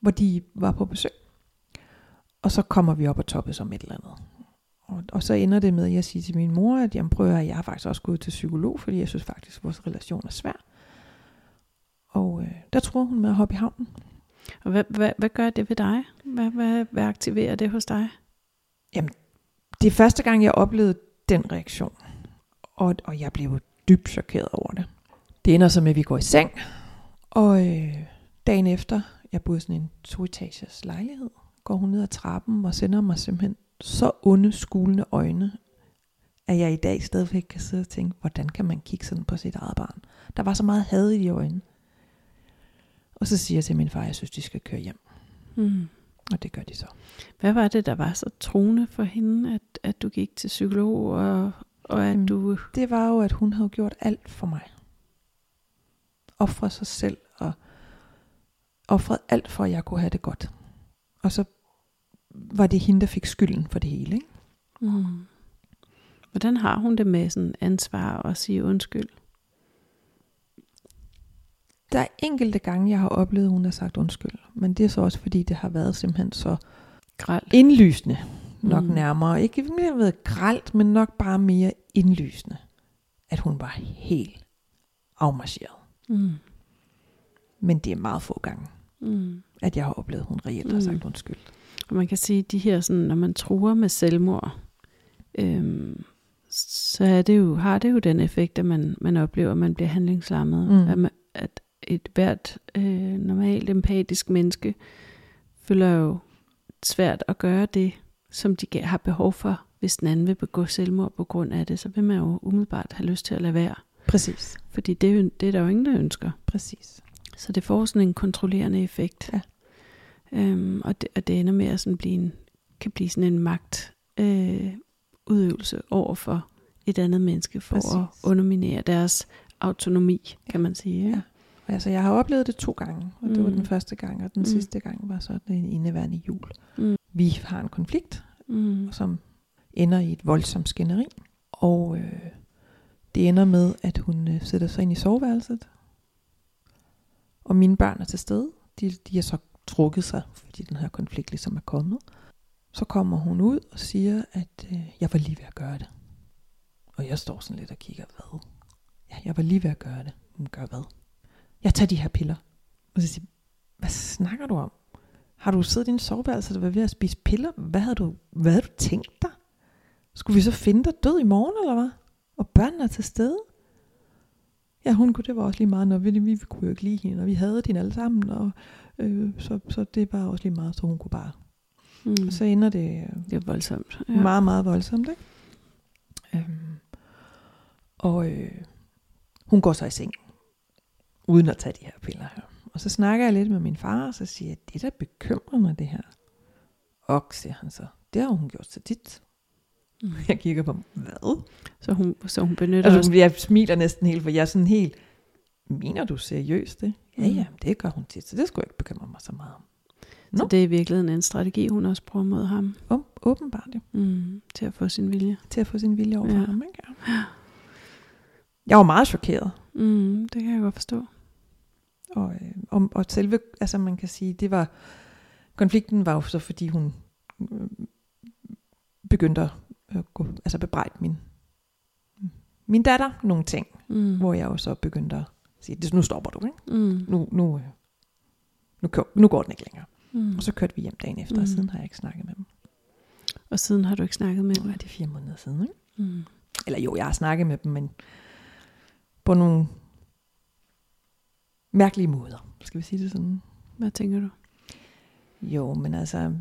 Speaker 2: hvor de var på besøg. Og så kommer vi op og toppes om et eller andet. Og, og så ender det med, at jeg siger til min mor, at jamen, prøv at høre, jeg har faktisk også gået til psykolog, fordi jeg synes faktisk, at vores relation er svær. Og øh, der tror hun med at hoppe i havnen.
Speaker 1: Og hvad, hvad, hvad gør det ved dig? Hvad, hvad, hvad aktiverer det hos dig?
Speaker 2: det er første gang, jeg oplevede den reaktion. Og, og jeg blev dybt chokeret over det. Det ender så med, at vi går i seng. Og øh, dagen efter, jeg boede sådan en toetagers lejlighed, går hun ned ad trappen og sender mig simpelthen så onde, skulende øjne, at jeg i dag stadigvæk kan sidde og tænke, hvordan kan man kigge sådan på sit eget barn? Der var så meget had i de øjne. Og så siger jeg til min far, jeg synes, de skal køre hjem.
Speaker 1: Mm.
Speaker 2: Og det gør de så.
Speaker 1: Hvad var det, der var så truende for hende, at, at du gik til psykolog, og, og at
Speaker 2: Jamen,
Speaker 1: du...
Speaker 2: det var jo, at hun havde gjort alt for mig. Offret sig selv og offret alt for, at jeg kunne have det godt. Og så var det hende, der fik skylden for det hele. Ikke?
Speaker 1: Mm. Hvordan har hun det med sådan ansvar og sige undskyld?
Speaker 2: Der er enkelte gange, jeg har oplevet, at hun har sagt undskyld. Men det er så også, fordi det har været simpelthen så
Speaker 1: Gralt.
Speaker 2: indlysende. Nok
Speaker 1: Mm.
Speaker 2: nærmere. Ikke mere ved gralt, men nok bare mere indlysende. At hun var helt afmarcheret.
Speaker 1: Mm.
Speaker 2: Men det er meget få gange,
Speaker 1: Mm.
Speaker 2: At jeg har oplevet, at hun reelt har
Speaker 1: Mm.
Speaker 2: sagt undskyld.
Speaker 1: Og man kan sige, at de her, sådan, når man truer med selvmord, øhm, så er det jo, har det jo den effekt, at man, man oplever, at man bliver handlingslammet.
Speaker 2: Mm.
Speaker 1: At, man, at et hvert øh, normalt empatisk menneske føler jo svært at gøre det, som de har behov for. Hvis den anden vil begå selvmord på grund af det, så vil man jo umiddelbart have lyst til at lade være.
Speaker 2: Præcis.
Speaker 1: Fordi det er, det er der jo ingen, der ønsker.
Speaker 2: Præcis.
Speaker 1: Så det får sådan en kontrollerende effekt.
Speaker 2: Ja.
Speaker 1: Øhm, og, det, og det ender med at sådan blive en, kan blive sådan en magt øh, udøvelse over for et andet menneske for
Speaker 2: Præcis.
Speaker 1: at underminere deres autonomi, kan man sige. Ikke?
Speaker 2: Ja. Altså, jeg har oplevet det to gange, og det var
Speaker 1: Mm.
Speaker 2: den første gang, og den
Speaker 1: Mm.
Speaker 2: mm. sidste gang var så den indeværende jul.
Speaker 1: Mm.
Speaker 2: Vi har en konflikt,
Speaker 1: Mm.
Speaker 2: som ender i et voldsomt skænderi, og øh, det ender med, at hun øh, sætter sig ind i soveværelset, og mine børn er til stede. De, de har så trukket sig, fordi den her konflikt ligesom er kommet. Så kommer hun ud og siger, at øh, jeg var lige ved at gøre det. Og jeg står sådan lidt og kigger, hvad? Ja, jeg var lige ved at gøre det. Hun gør hvad? Jeg tager de her piller. Og så siger hvad snakker du om? Har du siddet i din soveværelse der var ved at spise piller? Hvad havde du, hvad havde du tænkt dig? Skulle vi så finde dig død i morgen, eller hvad? Og børnene er til stede? Ja, hun kunne, det var også lige meget, når vi, vi kunne jo ikke lide hende, og vi havde hende alle sammen, og øh, så, så det var også lige meget, så hun kunne bare.
Speaker 1: Mm.
Speaker 2: Så ender det øh,
Speaker 1: Det er voldsomt.
Speaker 2: ja. meget, meget voldsomt, ikke? Øhm, og øh, hun går så i seng, uden at tage de her piller her. Og så snakker jeg lidt med min far, og så siger jeg, det er da bekymrende det her. Og, siger han så, det har hun gjort så tit.
Speaker 1: Mm.
Speaker 2: Jeg kigger på hvad?
Speaker 1: Så hun, så hun benytter altså,
Speaker 2: Altså, jeg smiler næsten helt, for jeg er sådan helt, mener du seriøst det? Ja,
Speaker 1: Mm.
Speaker 2: ja, det gør hun tit, så det skulle jeg ikke bekymre mig så meget om.
Speaker 1: Så
Speaker 2: Nå.
Speaker 1: det er i virkeligheden en strategi, hun også bruger mod ham.
Speaker 2: Om, åbenbart jo,
Speaker 1: Mm. Til at få sin vilje.
Speaker 2: til at få sin vilje over
Speaker 1: Ja.
Speaker 2: ja. ham. Ikke? Ja. Jeg var meget chokeret.
Speaker 1: Mm. Det kan jeg godt forstå.
Speaker 2: Og, øh, og, og selve, altså man kan sige, det var, konflikten var jo så, fordi hun øh, begyndte at øh, gå, altså bebrejde min, min datter nogle ting,
Speaker 1: Mm.
Speaker 2: hvor jeg jo så begyndte at sige, nu stopper du, ikke?
Speaker 1: Mm.
Speaker 2: Nu, nu, øh, nu, kø- nu går den ikke længere.
Speaker 1: Mm.
Speaker 2: Og så kørte vi hjem dagen efter, mm. Og siden har jeg ikke snakket med dem.
Speaker 1: Og siden har du ikke snakket med dem.
Speaker 2: er det fire måneder siden, ikke?
Speaker 1: Mm.
Speaker 2: Eller jo, jeg har snakket med dem, men på nogle mærkelige måder, skal vi sige det sådan.
Speaker 1: Hvad tænker du?
Speaker 2: Jo, men altså...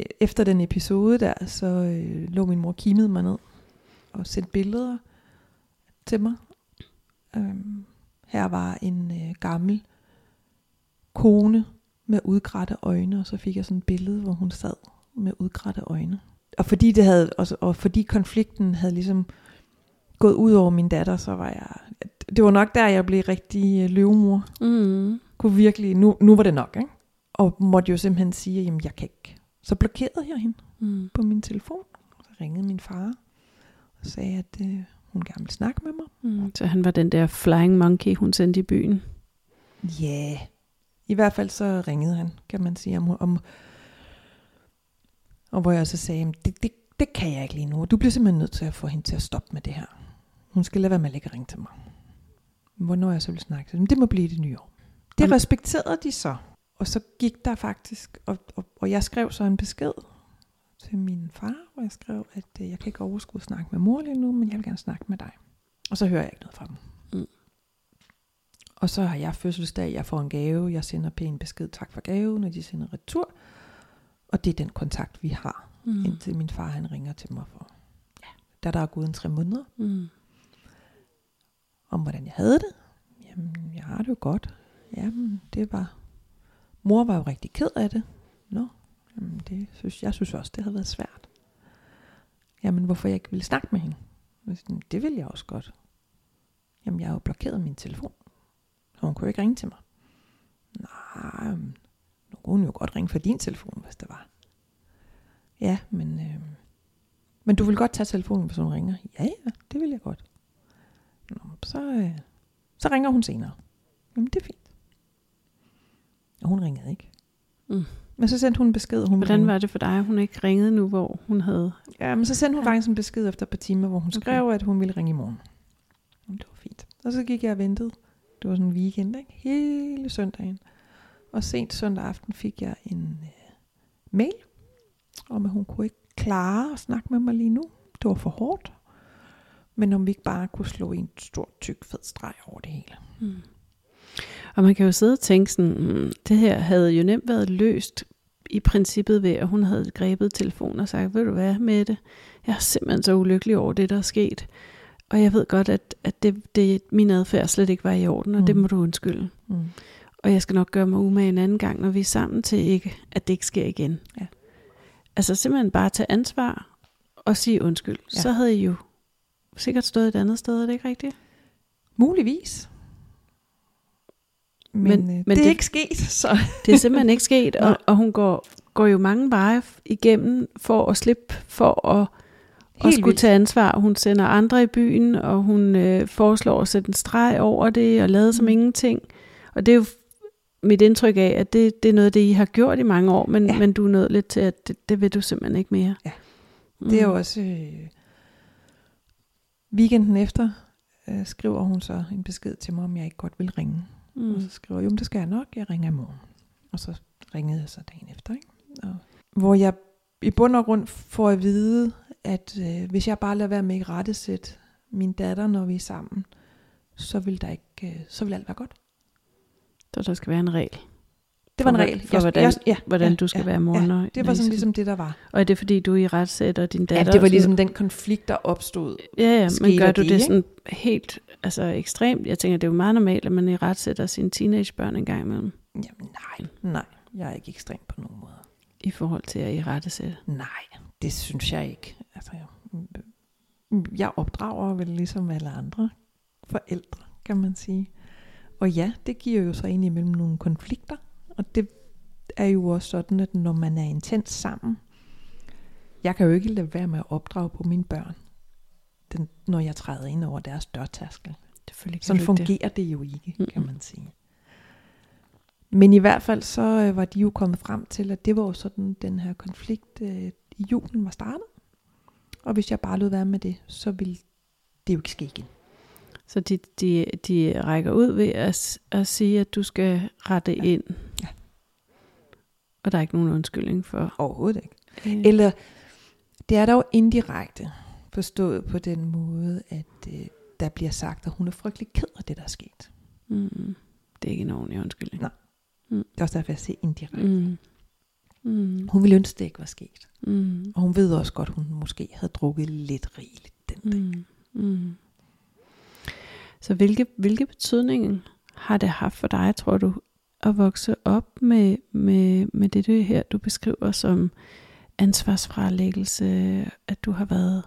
Speaker 2: e- Efter den episode der, så øh, lå min mor kimede mig ned og sendte billeder til mig. Øhm, her var en øh, gammel kone med udgrætte øjne, og så fik jeg sådan et billede, hvor hun sad med udgrætte øjne. Og fordi, det havde, og, og fordi konflikten havde ligesom gået ud over min datter, så var jeg... Det var nok der, jeg blev rigtig øh, løvemor.
Speaker 1: Mm.
Speaker 2: Kunne virkelig... Nu, nu var det nok, ikke? Og måtte jo simpelthen sige, jamen jeg kan ikke. Så blokerede jeg hende
Speaker 1: Mm.
Speaker 2: på min telefon. Så ringede min far og sagde, at øh, hun gerne ville snakke med mig.
Speaker 1: Mm. Så han var den der flying monkey, hun sendte i byen.
Speaker 2: Ja, yeah. i hvert fald så ringede han, kan man sige, om, om og hvor jeg så sagde, "Jamen, det, det, det kan jeg ikke lige nu. Du bliver simpelthen nødt til at få hende til at stoppe med det her. Hun skal lade være med at lægge ringe til mig. Hvornår jeg så vil snakke til dem, det må blive det nye år. Det respekterede de så. Og så gik der faktisk, og, og, og jeg skrev så en besked til min far, hvor jeg skrev, at øh, jeg kan ikke overskue at snakke med mor lige nu, men jeg vil gerne snakke med dig. Og så hører jeg ikke noget fra dem.
Speaker 1: Mm.
Speaker 2: Og så har jeg fødselsdag, jeg får en gave, jeg sender pæn besked, tak for gaven, og de sender retur. Og det er den kontakt, vi har, mm.
Speaker 1: Mm.
Speaker 2: indtil min far han ringer til mig for, ja, da der er gået en tre måneder,
Speaker 1: Mm.
Speaker 2: om hvordan jeg havde det. Jamen, jeg har det jo godt. Jamen, det var, mor var jo rigtig ked af det. Nå, jamen, det synes, jeg synes også, det havde været svært. Jamen, hvorfor jeg ikke ville snakke med hende? Jeg sådan, Det ville jeg også godt. Jamen, jeg har jo blokeret min telefon, så hun kunne ikke ringe til mig. Nej, nu kunne hun jo godt ringe fra din telefon, hvis det var. Ja, men, øh, men du vil godt tage telefonen, hvis hun ringer. Ja, ja, det vil jeg godt. Nå, så, øh, så ringer hun senere. Jamen, det er fint. Og hun ringede ikke.
Speaker 1: Mm.
Speaker 2: Men så sendte hun en besked. Hun
Speaker 1: Hvordan var det for dig, hun ikke ringede nu, hvor hun havde...
Speaker 2: Ja, men så sendte hun
Speaker 1: Ja.
Speaker 2: faktisk en besked efter et par timer, hvor hun
Speaker 1: Okay.
Speaker 2: skrev, at hun ville ringe i morgen. Det var fint. Og så gik jeg og ventede. Det var sådan en weekend, ikke? Hele søndagen. Og sent søndag aften fik jeg en øh, mail, om at hun kunne ikke klare at snakke med mig lige nu. Det var for hårdt. Men om vi ikke bare kunne slå en stor, tyk, fed streg over det hele.
Speaker 1: Mm. Og man kan jo sidde og tænke sådan, mm, det her havde jo nemt været løst i princippet ved, at hun havde grebet telefonen og sagt, ved du hvad med det, jeg er simpelthen så ulykkelig over det, der er sket. Og jeg ved godt, at, at det, det, min adfærd slet ikke var i orden, og mm. det må du undskylde.
Speaker 2: Mm.
Speaker 1: Og jeg skal nok gøre mig umage en anden gang, når vi er sammen til ikke, at det ikke sker igen.
Speaker 2: Ja.
Speaker 1: Altså simpelthen bare tage ansvar og sige undskyld. Ja. Så havde I jo sikkert stået et andet sted, er det ikke rigtigt?
Speaker 2: Muligvis. Men,
Speaker 1: Men-
Speaker 2: men, øh,
Speaker 1: men
Speaker 2: det er
Speaker 1: det-
Speaker 2: ikke sket, *laughs* så...
Speaker 1: Det er simpelthen ikke sket, og, og hun går, går jo mange veje igennem for at slippe for at,
Speaker 2: Helt
Speaker 1: skulle
Speaker 2: vildt.
Speaker 1: tage ansvar. Hun sender andre i byen, og hun øh, foreslår at sætte en streg over det og lade som
Speaker 2: Mm.
Speaker 1: ingenting. Og det er jo mit indtryk af, at det, det er noget det, I har gjort i mange år, men, ja.
Speaker 2: Ja.
Speaker 1: men du er nået lidt til, at det, det vil du simpelthen ikke mere.
Speaker 2: Ja.
Speaker 1: Mm.
Speaker 2: Det er jo også... Øh, weekenden efter øh, skriver hun så en besked til mig, om jeg ikke godt vil ringe. Mm. Og så skriver jeg, jo, det skal jeg nok, jeg ringer i morgen. Og så ringede jeg så dagen efter. Ikke? Og, hvor jeg i bund og grund får at vide, at øh, hvis jeg bare lader være med at rettesætte min datter, når vi er sammen, så vil, der ikke, øh, så vil alt være godt.
Speaker 1: Så der skal være en regel,
Speaker 2: Det var en
Speaker 1: For-
Speaker 2: regel.
Speaker 1: for hvordan-
Speaker 2: ja,
Speaker 1: hvordan
Speaker 2: ja,
Speaker 1: du skal
Speaker 2: ja,
Speaker 1: være mor,
Speaker 2: Ja,
Speaker 1: når-
Speaker 2: det var sådan ligesom det, der var.
Speaker 1: Og er det fordi, du i retsætter din datter?
Speaker 2: Ja, det var ligesom den konflikt, der opstod.
Speaker 1: Ja, ja, men gør du
Speaker 2: det,
Speaker 1: det sådan helt altså ekstremt? Jeg tænker, det er jo meget normalt, at man i ret sætter sine teenagebørn en gang imellem,
Speaker 2: Jamen nej, nej, jeg er ikke ekstrem på nogen måde.
Speaker 1: i forhold til at i rette sætte.
Speaker 2: Nej, det synes jeg ikke. Altså, jeg, jeg opdrager vel ligesom alle andre forældre, kan man sige. Og ja, det giver jo så indimellem nogle konflikter. Og det er jo også sådan, at når man er intens sammen, jeg kan jo ikke lade være med at opdrage på mine børn, den, når jeg træder ind over deres dørtaskel.
Speaker 1: Selvfølgelig kan
Speaker 2: Sådan
Speaker 1: ikke det.
Speaker 2: fungerer det jo ikke, kan man sige. Men i hvert fald så øh, var de jo kommet frem til, at det var jo sådan, den her konflikt øh, i julen var startet. Og hvis jeg bare lod være med det, så ville det jo ikke ske igen.
Speaker 1: Så de, de, de rækker ud ved at, at sige, at du skal rette
Speaker 2: Ja.
Speaker 1: ind. Og der er ikke nogen undskyldning for.
Speaker 2: Overhovedet ikke.
Speaker 1: Øh,
Speaker 2: Eller det er jo indirekte forstået på den måde, at øh, der bliver sagt, at hun er frygtelig ked af det, der er sket.
Speaker 1: mm, det er ikke en ordentlig undskyldning.
Speaker 2: Nej. Det er også derfor, jeg siger indirekte.
Speaker 1: Mm. Mm.
Speaker 2: Hun ville ønske, det ikke var sket.
Speaker 1: Mm.
Speaker 2: Og hun ved også godt, hun måske havde drukket lidt rigeligt den dag.
Speaker 1: Mm. Mm. Så hvilke, hvilke betydning har det haft for dig, tror du, at vokse op med, med, med det, det her, du beskriver som ansvarsfralæggelse, at du har været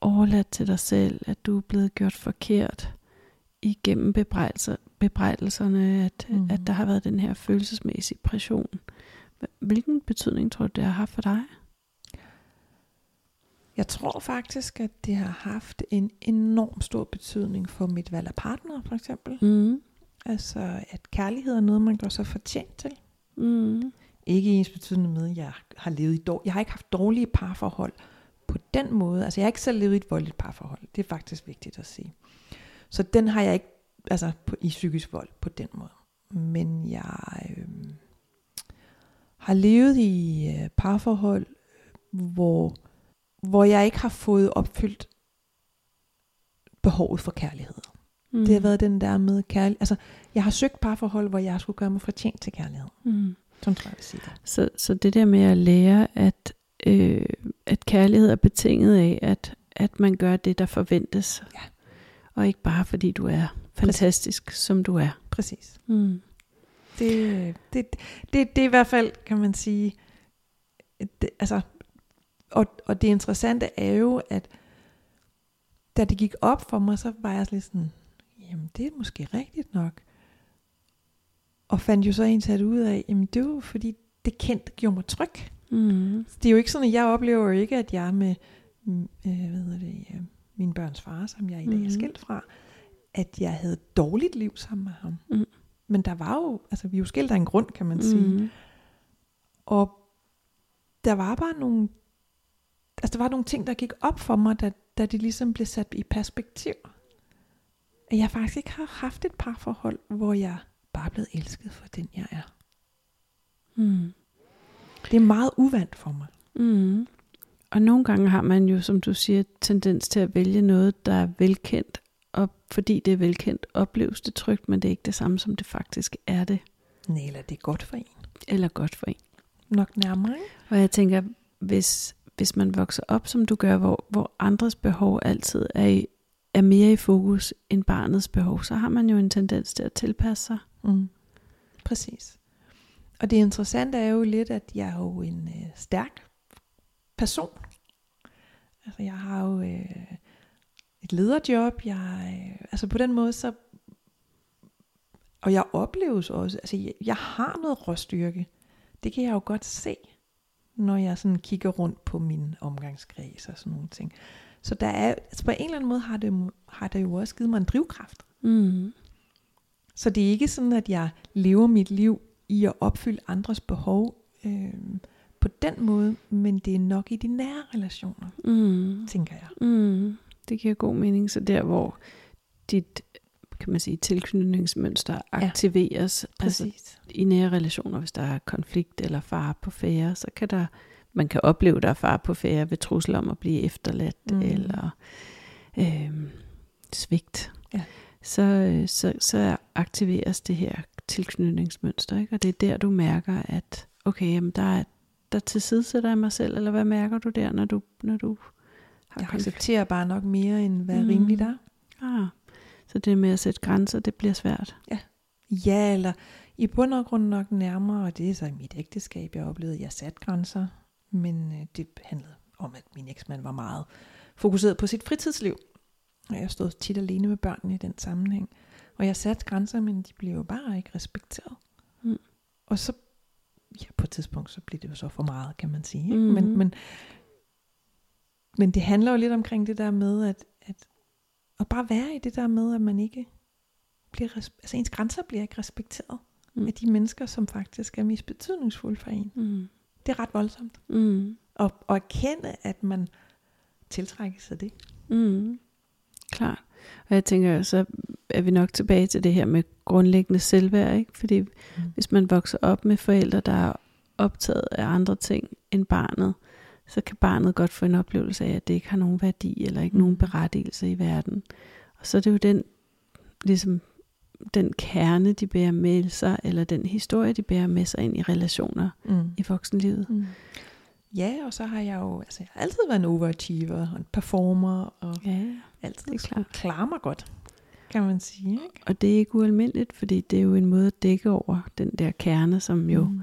Speaker 1: overladt til dig selv, at du er blevet gjort forkert igennem bebrejdelser, bebrejdelserne, at, mm. at der har været den her følelsesmæssige pression. Hvilken betydning tror du, det har haft for dig?
Speaker 2: Jeg tror faktisk, at det har haft en enorm stor betydning for mit valg af partner, for eksempel.
Speaker 1: Mm.
Speaker 2: Altså, at kærlighed er noget, man gør sig fortjent til.
Speaker 1: Mm.
Speaker 2: Ikke ens betydende med, at jeg har levet i dår. Jeg har ikke haft dårlige parforhold på den måde. Altså, jeg har ikke selv levet i et voldeligt parforhold. Det er faktisk vigtigt at sige. Så den har jeg ikke, altså på, i psykisk vold på den måde. Men jeg øh, har levet i øh, parforhold, hvor, hvor jeg ikke har fået opfyldt behovet for kærlighed. Mm. Det har været den der med kærlighed. Altså, jeg har søgt parforhold, hvor jeg skulle gøre mig fortjent til kærlighed.
Speaker 1: Mm.
Speaker 2: Sådan tror jeg, jeg sige det.
Speaker 1: Så, så det der med at lære, at, øh, at kærlighed er betinget af, at, at man gør det, der forventes.
Speaker 2: Ja.
Speaker 1: Og ikke bare fordi du er fantastisk, Præcis. som du er.
Speaker 2: Præcis.
Speaker 1: Mm.
Speaker 2: Det, det, det, det er i hvert fald, kan man sige, det, altså, og, og det interessante er jo, at da det gik op for mig, så var jeg lidt sådan, jamen det er måske rigtigt nok. Og fandt jo så ensat ud af, jamen det var fordi, det kendte gjorde mig tryg.
Speaker 1: Mm.
Speaker 2: Det er jo ikke sådan, at jeg oplever ikke, at jeg med mm, øh, hvad hedder det, øh, min børns far, som jeg i dag er
Speaker 1: Mhm.
Speaker 2: skilt fra, at jeg havde et dårligt liv sammen med ham.
Speaker 1: Mm.
Speaker 2: Men der var jo, altså vi er jo skilt af en grund, kan man sige.
Speaker 1: Mm.
Speaker 2: Og der var bare nogle, altså der var nogle ting, der gik op for mig, da, da det ligesom blev sat i perspektiv. At jeg faktisk ikke har haft et parforhold, hvor jeg bare er blevet elsket for den, jeg er.
Speaker 1: Mm.
Speaker 2: Det er meget uvandt for mig.
Speaker 1: Mm. Og nogle gange har man jo, som du siger, tendens til at vælge noget, der er velkendt, og fordi det er velkendt, opleves det trygt, men det er ikke det samme, som det faktisk er det,
Speaker 2: Nej, eller det er godt for en.
Speaker 1: eller godt for en.
Speaker 2: Nok nærmere?
Speaker 1: Og jeg tænker, hvis, hvis man vokser op, som du gør, hvor, hvor andres behov altid er, i, er mere i fokus end barnets behov, så har man jo en tendens til at tilpasse sig.
Speaker 2: Mm. Præcis. Og det interessante er jo lidt, at jeg er jo en øh, stærk person. Altså jeg har jo øh, et lederjob. Jeg, øh, altså på den måde så... Og jeg opleves også, altså jeg, jeg har noget råstyrke. Det kan jeg jo godt se, når jeg sådan kigger rundt på min omgangskreds og sådan nogle ting. Så der er, altså på en eller anden måde har det, har det jo også givet mig en drivkraft.
Speaker 1: Mm.
Speaker 2: Så det er ikke sådan, at jeg lever mit liv i at opfylde andres behov øh, på den måde, men det er nok i de nære relationer,
Speaker 1: Mm.
Speaker 2: tænker jeg.
Speaker 1: Mm. Det giver god mening. Så der, hvor dit kan man sige, tilknytningsmønster aktiveres, altså
Speaker 2: Præcis.
Speaker 1: i nære relationer, hvis der er konflikt eller fare på færre, så kan der, man kan opleve, der er fare på færre ved trussel om at blive efterladt,
Speaker 2: Mm.
Speaker 1: eller øh, svigt.
Speaker 2: Ja.
Speaker 1: Så, øh, så, så aktiveres det her tilknytningsmønster, ikke? og det er der, du mærker, at okay, jamen der, er, der tilsidesætter jeg mig selv, eller hvad mærker du der, når du, når du har
Speaker 2: Jeg accepterer bare nok mere, end hvad
Speaker 1: Mm.
Speaker 2: rimeligt er.
Speaker 1: Ah, så det med at sætte grænser, det bliver svært.
Speaker 2: Ja, eller i bund og grund nok nærmere, og det er så i mit ægteskab, jeg oplevede, at jeg satte grænser, men øh, det handlede om, at min eksmand var meget fokuseret på sit fritidsliv. Og jeg stod tit alene med børnene i den sammenhæng. Og jeg satte grænser, men de blev jo bare ikke respekteret.
Speaker 1: Mm.
Speaker 2: Og så, ja, på et tidspunkt, så blev det jo så for meget, kan man sige. Ikke?
Speaker 1: Mhm.
Speaker 2: Men, men, men det handler jo lidt omkring det der med, at, at, at bare være i det der med, at man ikke bliver, altså ens grænser bliver ikke respekteret
Speaker 1: Mm.
Speaker 2: mm. af de mennesker, som faktisk er mest betydningsfulde for en.
Speaker 1: Mm.
Speaker 2: Det er ret voldsomt.
Speaker 1: Mm.
Speaker 2: Og, og erkende, at man tiltrækkes af det.
Speaker 1: Mm. Klart. Og jeg tænker, så er vi nok tilbage til det her med grundlæggende selvværd, ikke? Fordi mm. hvis man vokser op med forældre, der er optaget af andre ting end barnet, så kan barnet godt få en oplevelse af, at det ikke har nogen værdi, eller ikke
Speaker 2: Mm.
Speaker 1: nogen berettigelse i verden. Og så er det jo den, ligesom, den kerne, de bærer med sig, eller den historie, de bærer med sig ind i relationer
Speaker 2: Mm.
Speaker 1: i voksenlivet.
Speaker 2: Mm. Ja, og så har jeg jo altså, jeg har altid været en overachiever og en performer, og
Speaker 1: Ja,
Speaker 2: altid
Speaker 1: det er
Speaker 2: skulle klare mig godt. kan man sige. Ikke?
Speaker 1: Og det er ikke ualmindeligt, fordi det er jo en måde at dække over den der kerne, som jo mm.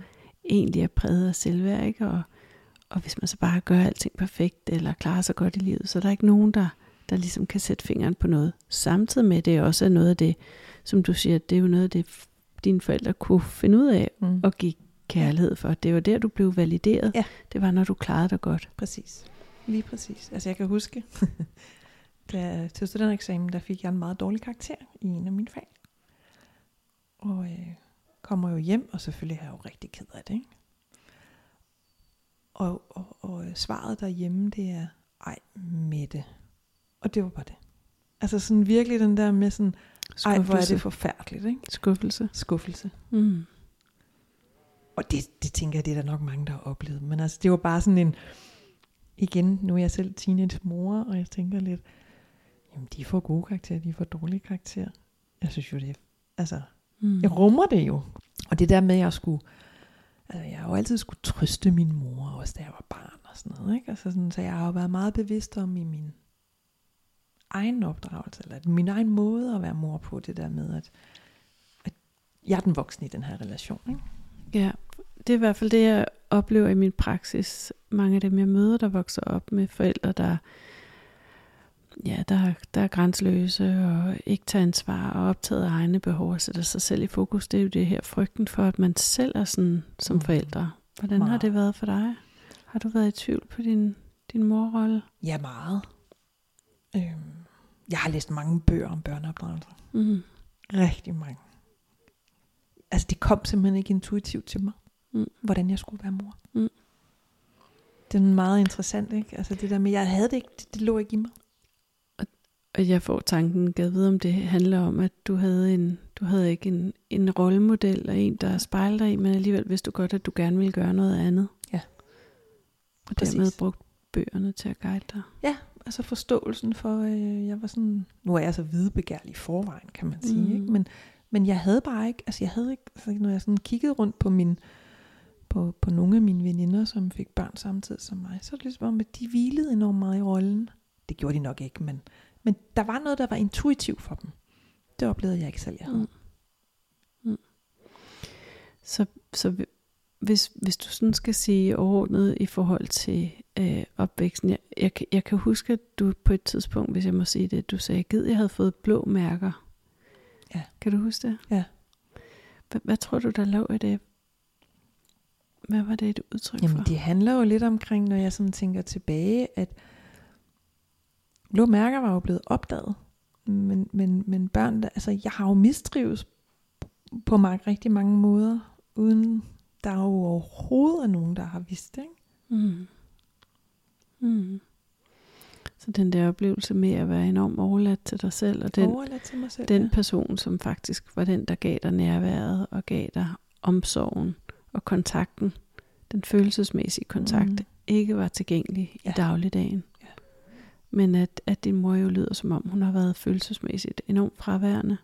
Speaker 1: egentlig er præget af selvværd, ikke? Og, og hvis man så bare gør alting perfekt, eller klarer sig godt i livet, så er der ikke nogen, der, der ligesom kan sætte fingeren på noget. Samtidig med, det også er noget af det, som du siger, det er jo noget af det, dine forældre kunne finde ud af mm. at give kærlighed for. Det var der, du blev valideret.
Speaker 2: Ja.
Speaker 1: Det var, når du klarede dig godt.
Speaker 2: Præcis. Lige præcis. Altså jeg kan huske, *laughs* da, til studentereksamen, der fik jeg en meget dårlig karakter i en af mine fag. Og øh, kommer jo hjem, og selvfølgelig er jeg jo rigtig ked af det. Ikke? Og, og, og øh, svaret derhjemme, det er, ej Mette. Og det var bare det. Altså sådan virkelig den der med sådan, ej hvor er det forfærdeligt. Ikke?
Speaker 1: Skuffelse.
Speaker 2: Skuffelse.
Speaker 1: Mm.
Speaker 2: Og det, det tænker jeg, det er der nok mange, der har oplevet. Men altså, det var bare sådan en, igen, nu er jeg selv teenage mor, og jeg tænker lidt, jamen de får gode karakterer, de får dårlige karakterer. Jeg synes jo, det er, altså, mm. jeg rummer det jo. Og det der med, at jeg skulle, altså jeg har jo altid skulle trøste min mor, også da jeg var barn og sådan noget. Ikke? Altså sådan, så jeg har jo været meget bevidst om i min egen opdragelse, eller min egen måde at være mor på, det der med, at, at jeg er den voksne i den her relation. Ikke?
Speaker 1: Ja, det er i hvert fald det, jeg oplever i min praksis. Mange af dem, jeg møder, der vokser op med forældre, der, ja, der, der er grænseløse og ikke tager ansvar og optaget af egne behov og sætter sig selv i fokus. Det er jo det her frygten for, at man selv er sådan som mm. forældre. Hvordan meget. har det været for dig? Har du været i tvivl på din, din morrolle?
Speaker 2: Ja, meget. Øhm, jeg har læst mange bøger om børneopdragelse. Mm. Rigtig mange. Altså det kom simpelthen ikke intuitivt til mig mm. hvordan jeg skulle være mor. Mm. Det er meget interessant, ikke? Altså det der med, jeg havde det ikke, det, det lå ikke i mig.
Speaker 1: Og, og jeg får tanken, gad vide om det handler om, at du havde en, du havde ikke en, en rollemodel og en, der spejler dig i, men alligevel vidste du godt, at du gerne ville gøre noget andet.
Speaker 2: Ja.
Speaker 1: Og Præcis. dermed brugt bøgerne til at guide dig.
Speaker 2: Ja, altså forståelsen for, øh, jeg var sådan, nu er jeg så hvidebegærlig i forvejen, kan man sige, mm. ikke? Men, men jeg havde bare ikke, altså jeg havde ikke, altså når jeg sådan kiggede rundt på min, på, på nogle af mine veninder, som fik børn samtidig som mig, så er det ligesom om, at de hvilede enormt meget i rollen. Det gjorde de nok ikke, men, men der var noget, der var intuitivt for dem. Det oplevede jeg ikke selv, jeg havde. Mm. Mm.
Speaker 1: Så, så hvis, hvis du sådan skal sige overordnet i forhold til øh, opvæksten, jeg, jeg, jeg kan huske, at du på et tidspunkt, hvis jeg må sige det, du sagde, at jeg havde fået blå mærker.
Speaker 2: Ja.
Speaker 1: Kan du huske det?
Speaker 2: Ja.
Speaker 1: Hvad, hvad tror du, der lå i det? Hvad var det et udtryk
Speaker 2: Jamen,
Speaker 1: for?
Speaker 2: det handler jo lidt omkring, når jeg sådan tænker tilbage, at blå mærker var jo blevet opdaget. Men, men, men børn, der, altså jeg har jo mistrives på mange, rigtig mange måder, uden der er jo overhovedet er nogen, der har vidst det. Ikke? Mm.
Speaker 1: Mm. Så den der oplevelse med at være enormt overladt til dig selv, og den,
Speaker 2: overladt til mig selv,
Speaker 1: den
Speaker 2: ja.
Speaker 1: person, som faktisk var den, der gav dig nærværet, og gav dig omsorgen, og kontakten, den følelsesmæssige kontakt, mm. ikke var tilgængelig ja. i dagligdagen. Ja. Men at, at din mor jo lyder som om, hun har været følelsesmæssigt enormt fraværende.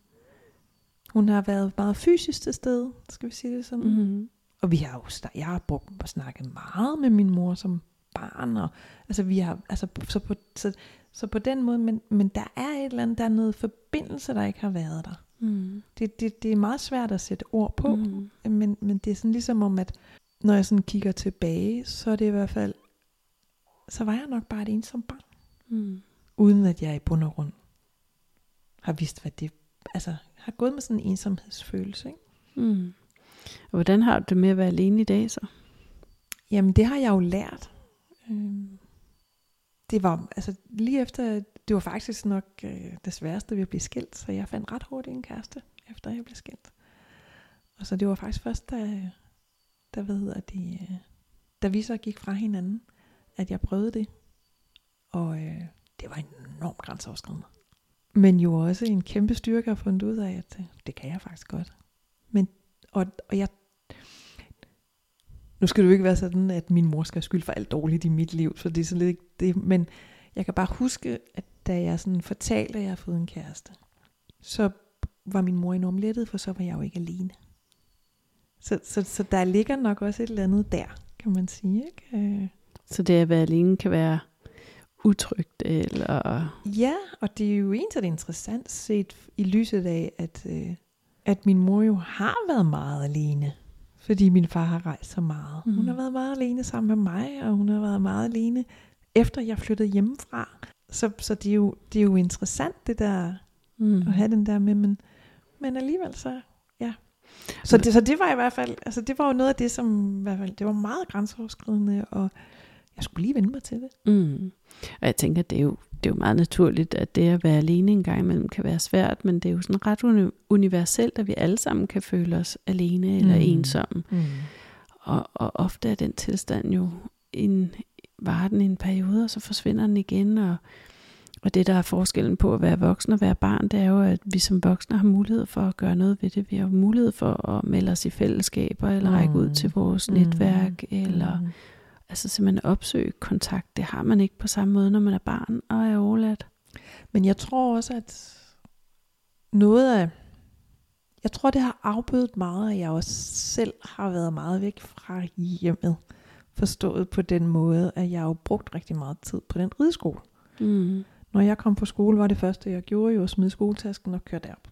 Speaker 2: Hun har været meget fysisk til stede, skal vi sige det sådan. Mm. Og vi har jo, jeg har brugt at snakke meget med min mor som barn, og altså vi har, altså så på, så, så på den måde, men, men der er et eller andet, der er noget forbindelse, der ikke har været der. Mm. Det, det, det er meget svært at sætte ord på, mm. men, men det er sådan ligesom om, at når jeg sådan kigger tilbage, så er det i hvert fald, så var jeg nok bare et ensomt barn. Mm. Uden at jeg i bund og grund har vidst, hvad det, altså har gået med sådan en ensomhedsfølelse. Ikke?
Speaker 1: Mm. Og hvordan har du det med at være alene i dag så?
Speaker 2: Jamen det har jeg jo lært. Øhm, det var altså lige efter, det var faktisk nok øh, det sværeste ved at blive skilt, så jeg fandt ret hurtigt en kæreste, efter jeg blev skilt. Og så det var faktisk først, da, der hvad hedder de, øh, da vi så gik fra hinanden, at jeg prøvede det. Og øh, det var enormt grænseoverskridende. Men jo også en kæmpe styrke at fundet ud af, at øh, det kan jeg faktisk godt. Men, og, og jeg nu skal det jo ikke være sådan, at min mor skal skyld for alt dårligt i mit liv, så det er sådan lidt det, men jeg kan bare huske, at da jeg sådan fortalte, at jeg har fået en kæreste, så var min mor enormt lettet, for så var jeg jo ikke alene. Så, så, så der ligger nok også et eller andet der, kan man sige. Ikke? Øh.
Speaker 1: Så det at være alene kan være utrygt, eller...
Speaker 2: Ja, og det er jo egentlig interessant set i lyset af, at, øh, at min mor jo har været meget alene. Fordi min far har rejst så meget. Mm. Hun har været meget alene sammen med mig, og hun har været meget alene efter jeg flyttede hjemmefra. Så, så det, er jo, det er jo interessant det der, mm. at have den der med, men, men alligevel så, ja. Så det, så det var i hvert fald, altså det var jo noget af det, som i hvert fald, det var meget grænseoverskridende, og jeg skulle lige vende mig til det.
Speaker 1: Mm. Og jeg tænker, det er, jo, det er jo meget naturligt, at det at være alene en gang imellem kan være svært, men det er jo sådan ret uni- universelt, at vi alle sammen kan føle os alene eller mm. ensomme. Mm. Og, og ofte er den tilstand jo en, varer den en periode, og så forsvinder den igen, og, og det, der er forskellen på at være voksen og være barn, det er jo, at vi som voksne har mulighed for at gøre noget ved det. Vi har mulighed for at melde os i fællesskaber, eller række ud til vores mm. netværk, eller mm. Altså simpelthen opsøge kontakt. Det har man ikke på samme måde, når man er barn og er overladt.
Speaker 2: Men jeg tror også, at noget af, jeg tror, det har afbødet meget, at jeg også selv har været meget væk fra hjemmet. Forstået på den måde, at jeg har jo brugt rigtig meget tid på den rideskole. Mm. Når jeg kom på skole, var det første, jeg gjorde jo at smide skoletasken og køre derop.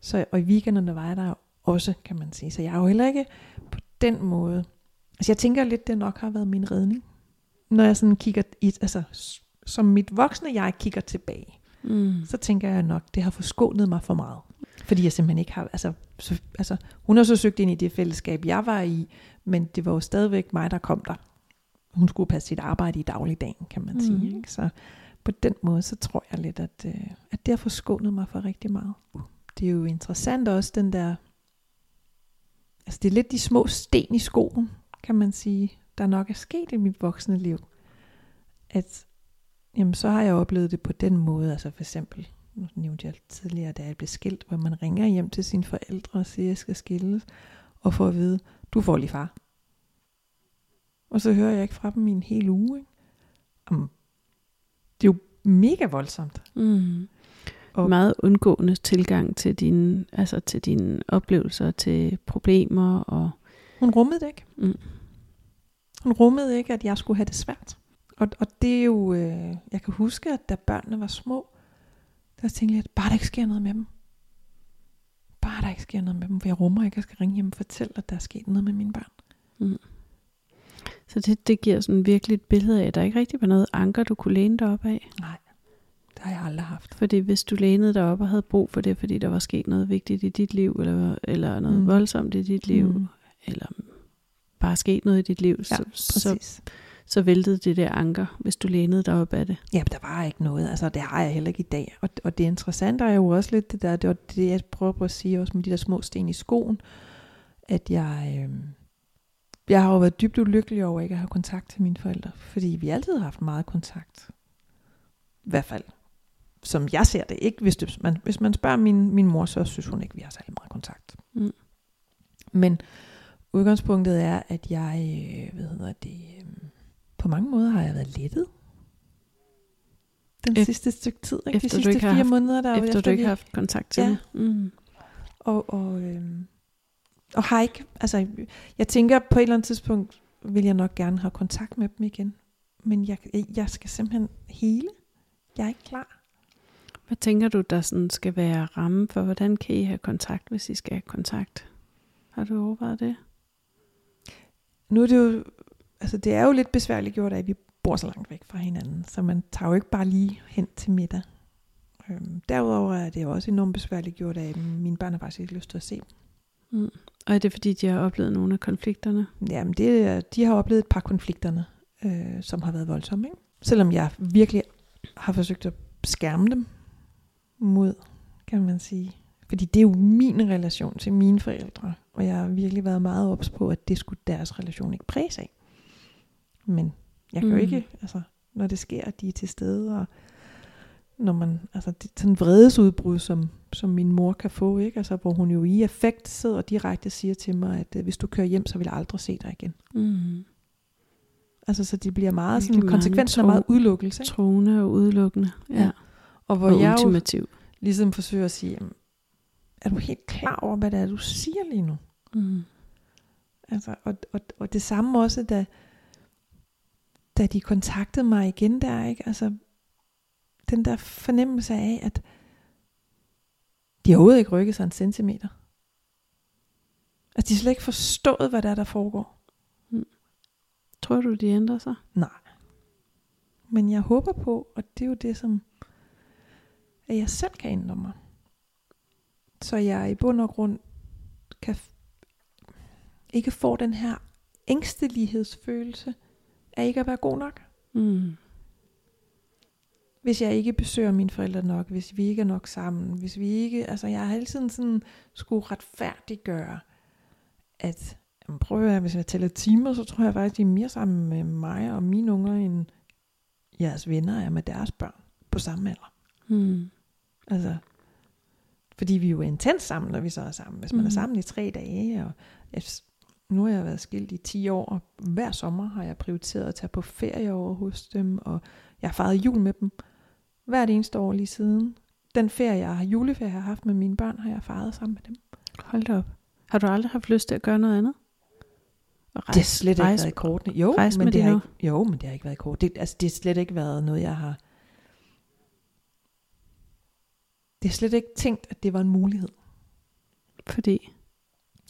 Speaker 2: Så, og i weekenderne var jeg der også, kan man sige. Så jeg har jo heller ikke på den måde... Altså jeg tænker lidt, det nok har været min redning. Når jeg sådan kigger i, altså som mit voksne jeg kigger tilbage, mm. så tænker jeg nok, det har forskånet mig for meget. Fordi jeg simpelthen ikke har, altså, så, altså hun har så søgt ind i det fællesskab, jeg var i, men det var jo stadigvæk mig, der kom der. Hun skulle passe sit arbejde i dagligdagen, kan man mm. sige. Ikke? Så på den måde, så tror jeg lidt, at, øh, at det har forskånet mig for rigtig meget. Det er jo interessant også, den der, altså det er lidt de små sten i skoen, kan man sige, der nok er sket i mit voksne liv. At, jamen så har jeg oplevet det på den måde, altså for eksempel, nu nævnte jeg tidligere, da jeg blev skilt, hvor man ringer hjem til sine forældre og siger, at jeg skal skilles, og får at vide, du får lige far. Og så hører jeg ikke fra dem i en hel uge. Ikke? Jamen, det er jo mega voldsomt.
Speaker 1: Mm. Og meget undgående tilgang til dine, altså til dine oplevelser, til problemer. Og
Speaker 2: hun rummede det ikke. Mm. Hun rummede ikke, at jeg skulle have det svært. Og, og det er jo, øh, jeg kan huske, at da børnene var små, der tænkte jeg, at bare der ikke sker noget med dem. Bare der ikke sker noget med dem, for jeg rummer ikke, at jeg skal ringe hjem og fortælle, at der er sket noget med mine børn. Mm.
Speaker 1: Så det, det giver sådan virkelig et billede af, at der ikke rigtig var noget anker, du kunne læne dig op af.
Speaker 2: Nej, det har jeg aldrig haft.
Speaker 1: Fordi hvis du lænede dig op og havde brug for det, fordi der var sket noget vigtigt i dit liv, eller, eller noget mm. voldsomt i dit liv, mm. Eller bare sket noget i dit liv, ja, så, så, så væltede det der anker, hvis du lænede dig op af det.
Speaker 2: Ja, men der var ikke noget. Altså, det har jeg heller ikke i dag. Og, og det interessante er jo også lidt det der, det var det, jeg prøver på at sige også med de der små sten i skoen, at jeg... Øh, jeg har jo været dybt ulykkelig over ikke at have kontakt til mine forældre, fordi vi altid har haft meget kontakt. I hvert fald, som jeg ser det. Ikke hvis, det, man, hvis man spørger min, min mor, så synes hun ikke, vi har særlig meget kontakt. Mm. Men udgangspunktet er, at jeg, øh, hvad hedder det, øh, på mange måder har jeg været lettet. Den efter, sidste stykke tid, ikke? Efter de sidste fire
Speaker 1: haft,
Speaker 2: måneder. Der
Speaker 1: efter, efter du ikke har haft kontakt til ja. Mm.
Speaker 2: Og, og øh, og har ikke, altså jeg tænker på et eller andet tidspunkt, vil jeg nok gerne have kontakt med dem igen. Men jeg, jeg skal simpelthen hele. Jeg er ikke klar.
Speaker 1: Hvad tænker du, der sådan skal være ramme for, hvordan kan I have kontakt, hvis I skal have kontakt? Har du overvejet det?
Speaker 2: Nu er det jo, altså det er jo lidt besværligt gjort, at vi bor så langt væk fra hinanden, så man tager jo ikke bare lige hen til middag. Øhm, derudover er det jo også enormt besværligt gjort af, at mine børn har faktisk ikke lyst til at se dem.
Speaker 1: Mm. Og er det fordi, de har oplevet nogle af konflikterne?
Speaker 2: Jamen, det, de har oplevet et par konflikterne, øh, som har været voldsomme. Ikke? Selvom jeg virkelig har forsøgt at skærme dem mod, kan man sige. Fordi det er jo min relation til mine forældre. Og jeg har virkelig været meget ops på, at det skulle deres relation ikke præges af. Men jeg kan mm. jo ikke, altså, når det sker, at de er til stede, og når man, altså det, sådan vredesudbrud, som, som min mor kan få, ikke? Altså, hvor hun jo i effekt sidder og direkte siger til mig, at øh, hvis du kører hjem, så vil jeg aldrig se dig igen. Mm. Altså, så de bliver meget sådan, konsekvensen er meget udelukkelse. Ikke?
Speaker 1: Troende og udelukkende, ja. ja.
Speaker 2: Og hvor og jeg ultimativ. jo ligesom forsøger at sige, er du helt klar over, hvad det er, du siger lige nu? Mm. Altså, og, og, og det samme også, da, da de kontaktede mig igen der, ikke? Altså, den der fornemmelse af, at de har overhovedet ikke rykket sig en centimeter. At de slet ikke forstået, hvad der er, der foregår.
Speaker 1: Tror du, de ændrer sig?
Speaker 2: Nej. Men jeg håber på, og det er jo det, som at jeg selv kan ændre mig. Så jeg i bund og grund kan ikke få den her ængstelighedsfølelse af ikke at være god nok.
Speaker 1: Mm.
Speaker 2: Hvis jeg ikke besøger mine forældre nok, hvis vi ikke er nok sammen, hvis vi ikke, altså jeg har hele tiden sådan skulle retfærdiggøre, at jamen prøv at høre, hvis jeg tæller timer, så tror jeg faktisk, de er mere sammen med mig og mine unger, end jeres venner er med deres børn på samme alder.
Speaker 1: Mm.
Speaker 2: Altså, fordi vi er jo intens sammen, når vi så er sammen. Hvis man mm. er sammen i tre dage, og nu har jeg været skilt i 10 år, og hver sommer har jeg prioriteret at tage på ferie over hos dem, og jeg har fejret jul med dem hvert eneste år lige siden. Den ferie, jeg har, juleferie, jeg har haft med mine børn, har jeg fejret sammen med dem.
Speaker 1: Hold da op. Har du aldrig haft lyst til at gøre noget andet? At
Speaker 2: det har slet ikke
Speaker 1: rejse-
Speaker 2: været i kortene. Jo,
Speaker 1: rejse
Speaker 2: men det
Speaker 1: de
Speaker 2: har
Speaker 1: nu?
Speaker 2: ikke, jo, men det har ikke været i kort. Det, altså, det har slet ikke været noget, jeg har... Det har slet ikke tænkt, at det var en mulighed.
Speaker 1: Fordi,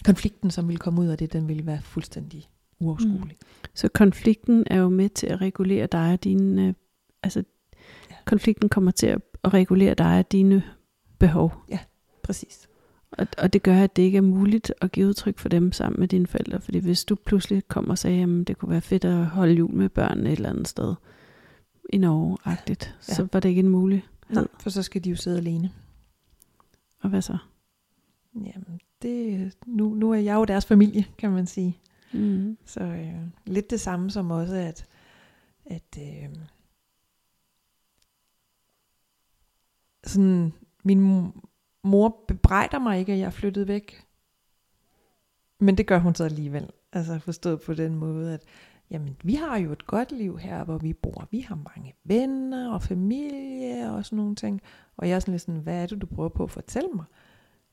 Speaker 2: konflikten, som ville komme ud af det, den ville være fuldstændig uoverskuelig.
Speaker 1: så konflikten er jo med til at regulere dig og dine, øh, altså
Speaker 2: Ja.
Speaker 1: konflikten kommer til at, at regulere dig og dine behov.
Speaker 2: Præcis.
Speaker 1: Og, og det gør, at det ikke er muligt at give udtryk for dem sammen med dine forældre. Fordi hvis du pludselig kommer og sagde, at det kunne være fedt at holde jul med børnene et eller andet sted i Norge-agtigt,
Speaker 2: Ja.
Speaker 1: så var det ikke en mulighed.
Speaker 2: Nej, for så skal de jo sidde alene.
Speaker 1: Og hvad så?
Speaker 2: Jamen, det, nu, nu er jeg jo deres familie, kan man sige.
Speaker 1: Mm.
Speaker 2: Så øh, lidt det samme som også, at, at øh, sådan, min mo- mor bebrejder mig ikke, at jeg er flyttet væk. Men det gør hun så alligevel. Altså forstået på den måde, at jamen, vi har jo et godt liv her, hvor vi bor. Vi har mange venner og familie og sådan nogle ting. Og jeg er sådan lidt sådan, hvad er det, du prøver på at fortælle mig?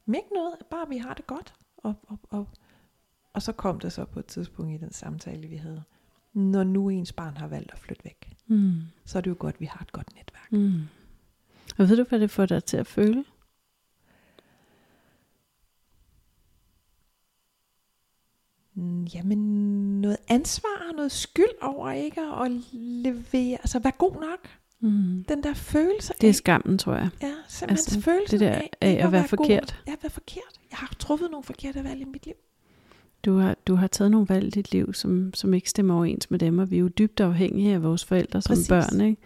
Speaker 2: Men ikke noget, bare vi har det godt. Og, og, og, og så kom det så på et tidspunkt i den samtale, vi havde. Når nu ens barn har valgt at flytte væk,
Speaker 1: Mm.
Speaker 2: så er det jo godt, at vi har et godt netværk.
Speaker 1: Mm. Og ved du, hvad det får dig til at føle?
Speaker 2: Jamen, noget ansvar, noget skyld over ikke at levere, altså være god nok.
Speaker 1: Mm.
Speaker 2: Den der følelse
Speaker 1: Det er
Speaker 2: af,
Speaker 1: skammen, tror jeg.
Speaker 2: ja, simpelthen
Speaker 1: altså,
Speaker 2: følelsen
Speaker 1: det der
Speaker 2: af,
Speaker 1: af
Speaker 2: ikke
Speaker 1: at være
Speaker 2: god.
Speaker 1: forkert.
Speaker 2: Ja, at være forkert. Jeg har truffet nogle forkerte valg i mit liv.
Speaker 1: Du har, du har taget nogle valg i dit liv, som, som ikke stemmer overens med dem, og vi er jo dybt afhængige af vores forældre som
Speaker 2: Præcis.
Speaker 1: børn. Ikke?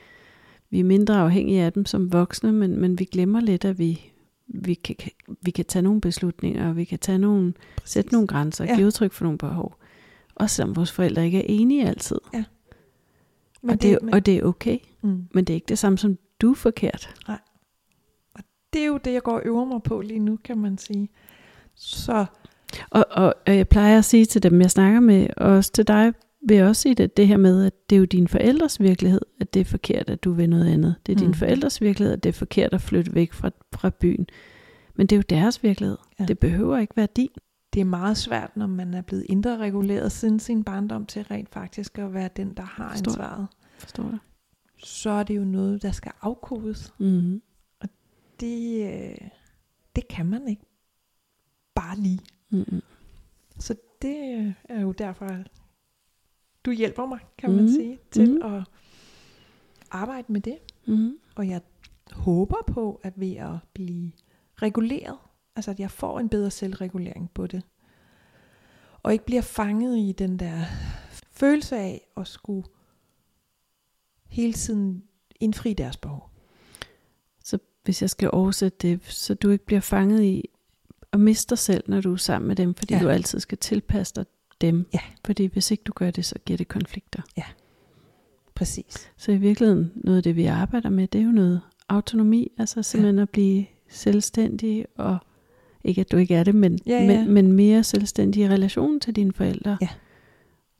Speaker 1: Vi er mindre afhængige af dem som voksne, men, men vi glemmer lidt, at vi, vi, kan, vi kan tage nogle beslutninger, og vi kan tage nogle, sætte nogle grænser,
Speaker 2: Ja.
Speaker 1: ja. give udtryk for nogle behov. Også selvom vores forældre ikke er enige altid.
Speaker 2: Men
Speaker 1: og, det, er- og det er okay,
Speaker 2: mm,
Speaker 1: men det er ikke det samme som, du er forkert.
Speaker 2: det er jo det, jeg går og øver mig på lige nu, kan man sige. Så
Speaker 1: Og, og, og jeg plejer at sige til dem, jeg snakker med, og også til dig, vil jeg også sige det, det her med, at det er jo dine forældres virkelighed, at det er forkert, at du vil noget andet. Det er mm.
Speaker 2: Mm.
Speaker 1: dine forældres virkelighed, at det er forkert at flytte væk fra, fra byen. Men det er jo deres virkelighed.
Speaker 2: Ja.
Speaker 1: Det behøver ikke være din.
Speaker 2: det er meget svært, når man er blevet indre reguleret siden sin barndom til rent faktisk at være den, der har
Speaker 1: Forstår.
Speaker 2: ansvaret.
Speaker 1: Forstår du?
Speaker 2: Så er det jo noget, der skal afkodes.
Speaker 1: Mm-hmm.
Speaker 2: Det, øh, det kan man ikke bare lige.
Speaker 1: Mm-hmm.
Speaker 2: Så det øh, er jo derfor, at du hjælper mig, kan man
Speaker 1: Mhm.
Speaker 2: sige, til
Speaker 1: Mhm.
Speaker 2: at arbejde med det.
Speaker 1: Mm-hmm.
Speaker 2: Og jeg håber på, at ved at blive reguleret, altså at jeg får en bedre selvregulering på det, og ikke bliver fanget i den der følelse af at skulle hele tiden indfri deres behov.
Speaker 1: Så hvis jeg skal oversætte det, så du ikke bliver fanget i at miste dig selv, når du er sammen med dem, fordi
Speaker 2: ja.
Speaker 1: du altid skal tilpasse dig dem.
Speaker 2: Ja.
Speaker 1: Fordi hvis ikke du gør det, så giver det konflikter.
Speaker 2: Præcis.
Speaker 1: Så i virkeligheden, noget af det, vi arbejder med, det er jo noget autonomi, altså simpelthen ja. at blive selvstændig, og ikke at du ikke er det, men,
Speaker 2: Ja, ja.
Speaker 1: men, men mere selvstændig i relation til dine forældre.
Speaker 2: Ja.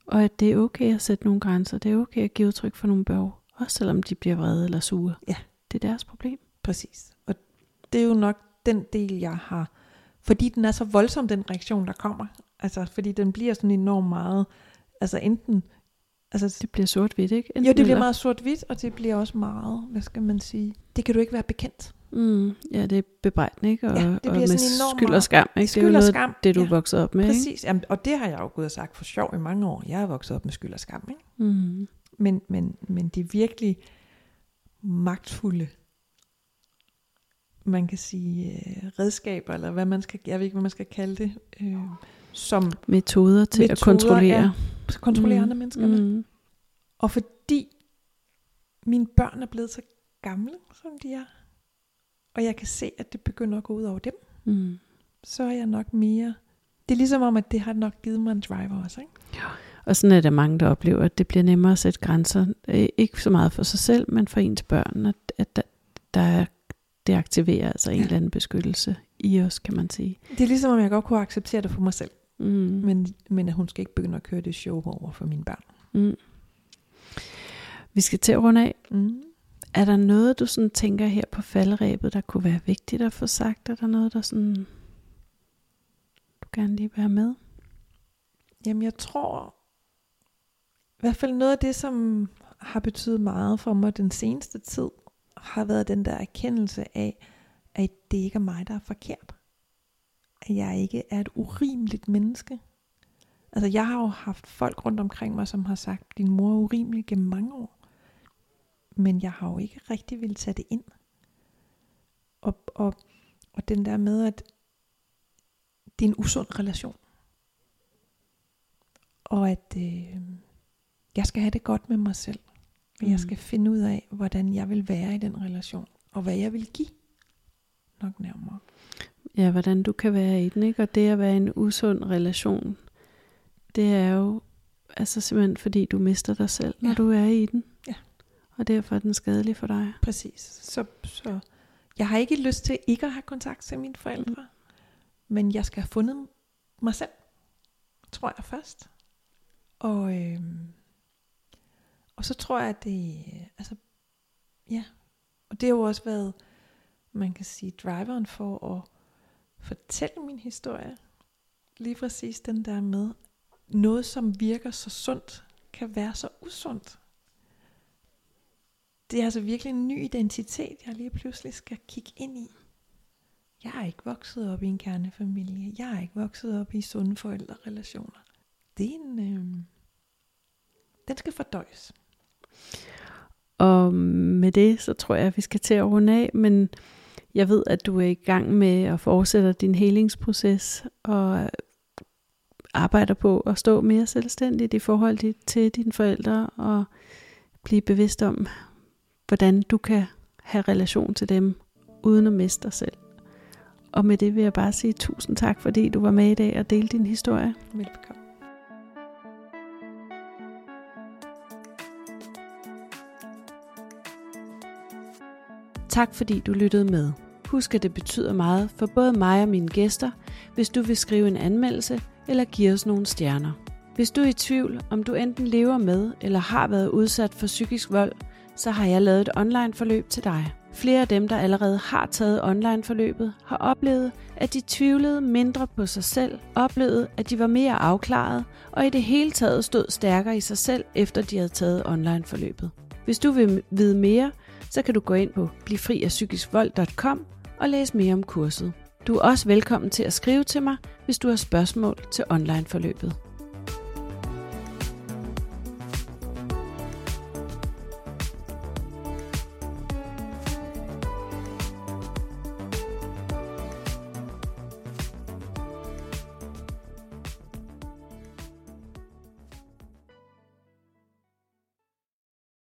Speaker 1: Og at det er okay at sætte nogle grænser, det er okay at give udtryk for nogle behov, også selvom de bliver vrede eller sure.
Speaker 2: Ja.
Speaker 1: Det er deres problem.
Speaker 2: Præcis. Og det er jo nok den del, jeg har, fordi den er så voldsom, den reaktion, der kommer. Altså, fordi den bliver sådan enormt meget, altså enten Altså,
Speaker 1: Det bliver sort-hvidt, ikke?
Speaker 2: jo, det bliver meget sort-hvidt, og det bliver også meget, hvad skal man sige, det kan du ikke være bekendt.
Speaker 1: Mm, ja, det er bebrejdende, ikke? Og,
Speaker 2: Ja, det
Speaker 1: og
Speaker 2: bliver
Speaker 1: med
Speaker 2: sådan enormt
Speaker 1: skyld og skam, ikke? det er
Speaker 2: Skyld
Speaker 1: jo
Speaker 2: og skam,
Speaker 1: det du
Speaker 2: ja.
Speaker 1: er vokset op med, ikke?
Speaker 2: Præcis, Jamen, og det har jeg jo gået og sagt for sjov i mange år. Jeg er vokset op med skyld og skam, ikke?
Speaker 1: Mm.
Speaker 2: Men, men, men de virkelig magtfulde, man kan sige, øh, redskaber, eller hvad man skal, jeg ved ikke, hvad man skal kalde det, øh, som
Speaker 1: Metoder til at
Speaker 2: Metoder,
Speaker 1: kontrollere.
Speaker 2: kontrollerer
Speaker 1: Mm.
Speaker 2: andre menneskerne.
Speaker 1: Mm.
Speaker 2: Og fordi mine børn er blevet så gamle, som de er, og jeg kan se, at det begynder at gå ud over dem,
Speaker 1: Mm.
Speaker 2: så er jeg nok mere... Det er ligesom om, at det har nok givet mig en driver også, ikke?
Speaker 1: Og sådan er der mange, der oplever, at det bliver nemmere at sætte grænser. Øh, Ikke så meget for sig selv, men for ens børn. At, at der, der er, det aktiverer altså en
Speaker 2: Ja.
Speaker 1: eller anden beskyttelse i os, kan man sige.
Speaker 2: Det er ligesom om, jeg godt kunne acceptere det for mig selv.
Speaker 1: Mm.
Speaker 2: Men, men at hun skal ikke begynde at køre det show over for mine børn.
Speaker 1: Mm. Vi skal til at runde af.
Speaker 2: Mm.
Speaker 1: Er der noget, du sådan tænker her på falderæbet, der kunne være vigtigt at få sagt? Er der noget, der sådan, du gerne lige vil have med?
Speaker 2: Jamen jeg tror, i hvert fald noget af det, som har betydet meget for mig den seneste tid, har været den der erkendelse af, at det ikke er mig, der er forkert. At jeg ikke er et urimeligt menneske. Altså jeg har jo haft folk rundt omkring mig, som har sagt, din mor er urimelig gennem mange år. Men jeg har jo ikke rigtig ville tage det ind. Og, og, og den der med, at det er en usund relation og at øh, jeg skal have det godt med mig selv.
Speaker 1: Mm.
Speaker 2: jeg skal finde ud af, hvordan jeg vil være i den relation, og hvad jeg vil give nok nærmere.
Speaker 1: Ja, hvordan du kan være i den, ikke? Og det at være i en usund relation, det er jo altså simpelthen fordi du mister dig selv, når
Speaker 2: Ja.
Speaker 1: du er i den.
Speaker 2: Ja.
Speaker 1: Og derfor er den skadelig for dig.
Speaker 2: Præcis. Så, så jeg har ikke lyst til ikke at have kontakt til mine forældre, men jeg skal have fundet mig selv, tror jeg først. Og, øh, og så tror jeg, at det, altså, ja, og det har jo også været, man kan sige, driveren for at fortælle min historie. Lige præcis den der med, noget som virker så sundt, kan være så usundt. Det er altså virkelig en ny identitet, jeg lige pludselig skal kigge ind i. Jeg er ikke vokset op i en kernefamilie. Jeg er ikke vokset op i sunde forældrerelationer. Det er en... Øh, den skal fordøjes.
Speaker 1: Og med det, så tror jeg, at vi skal til at runde af, men jeg ved, at du er i gang med at fortsætte din helingsproces og arbejder på at stå mere selvstændigt i forhold til dine forældre og blive bevidst om, hvordan du kan have relation til dem uden at miste dig selv. Og med det vil jeg bare sige tusind tak, fordi du var med i dag og delte din historie.
Speaker 2: Velbekomme.
Speaker 1: Tak fordi du lyttede med. Husk, at det betyder meget for både mig og mine gæster, hvis du vil skrive en anmeldelse eller give os nogle stjerner. Hvis du er i tvivl, om du enten lever med eller har været udsat for psykisk vold, så har jeg lavet et online forløb til dig. Flere af dem, der allerede har taget online forløbet, har oplevet, at de tvivlede mindre på sig selv, oplevede, at de var mere afklaret og i det hele taget stod stærkere i sig selv, efter de havde taget online forløbet. Hvis du vil vide mere, så kan du gå ind på blivfriafpsykiskvold.com og læse mere om kurset. Du er også velkommen til at skrive til mig, hvis du har spørgsmål til online forløbet.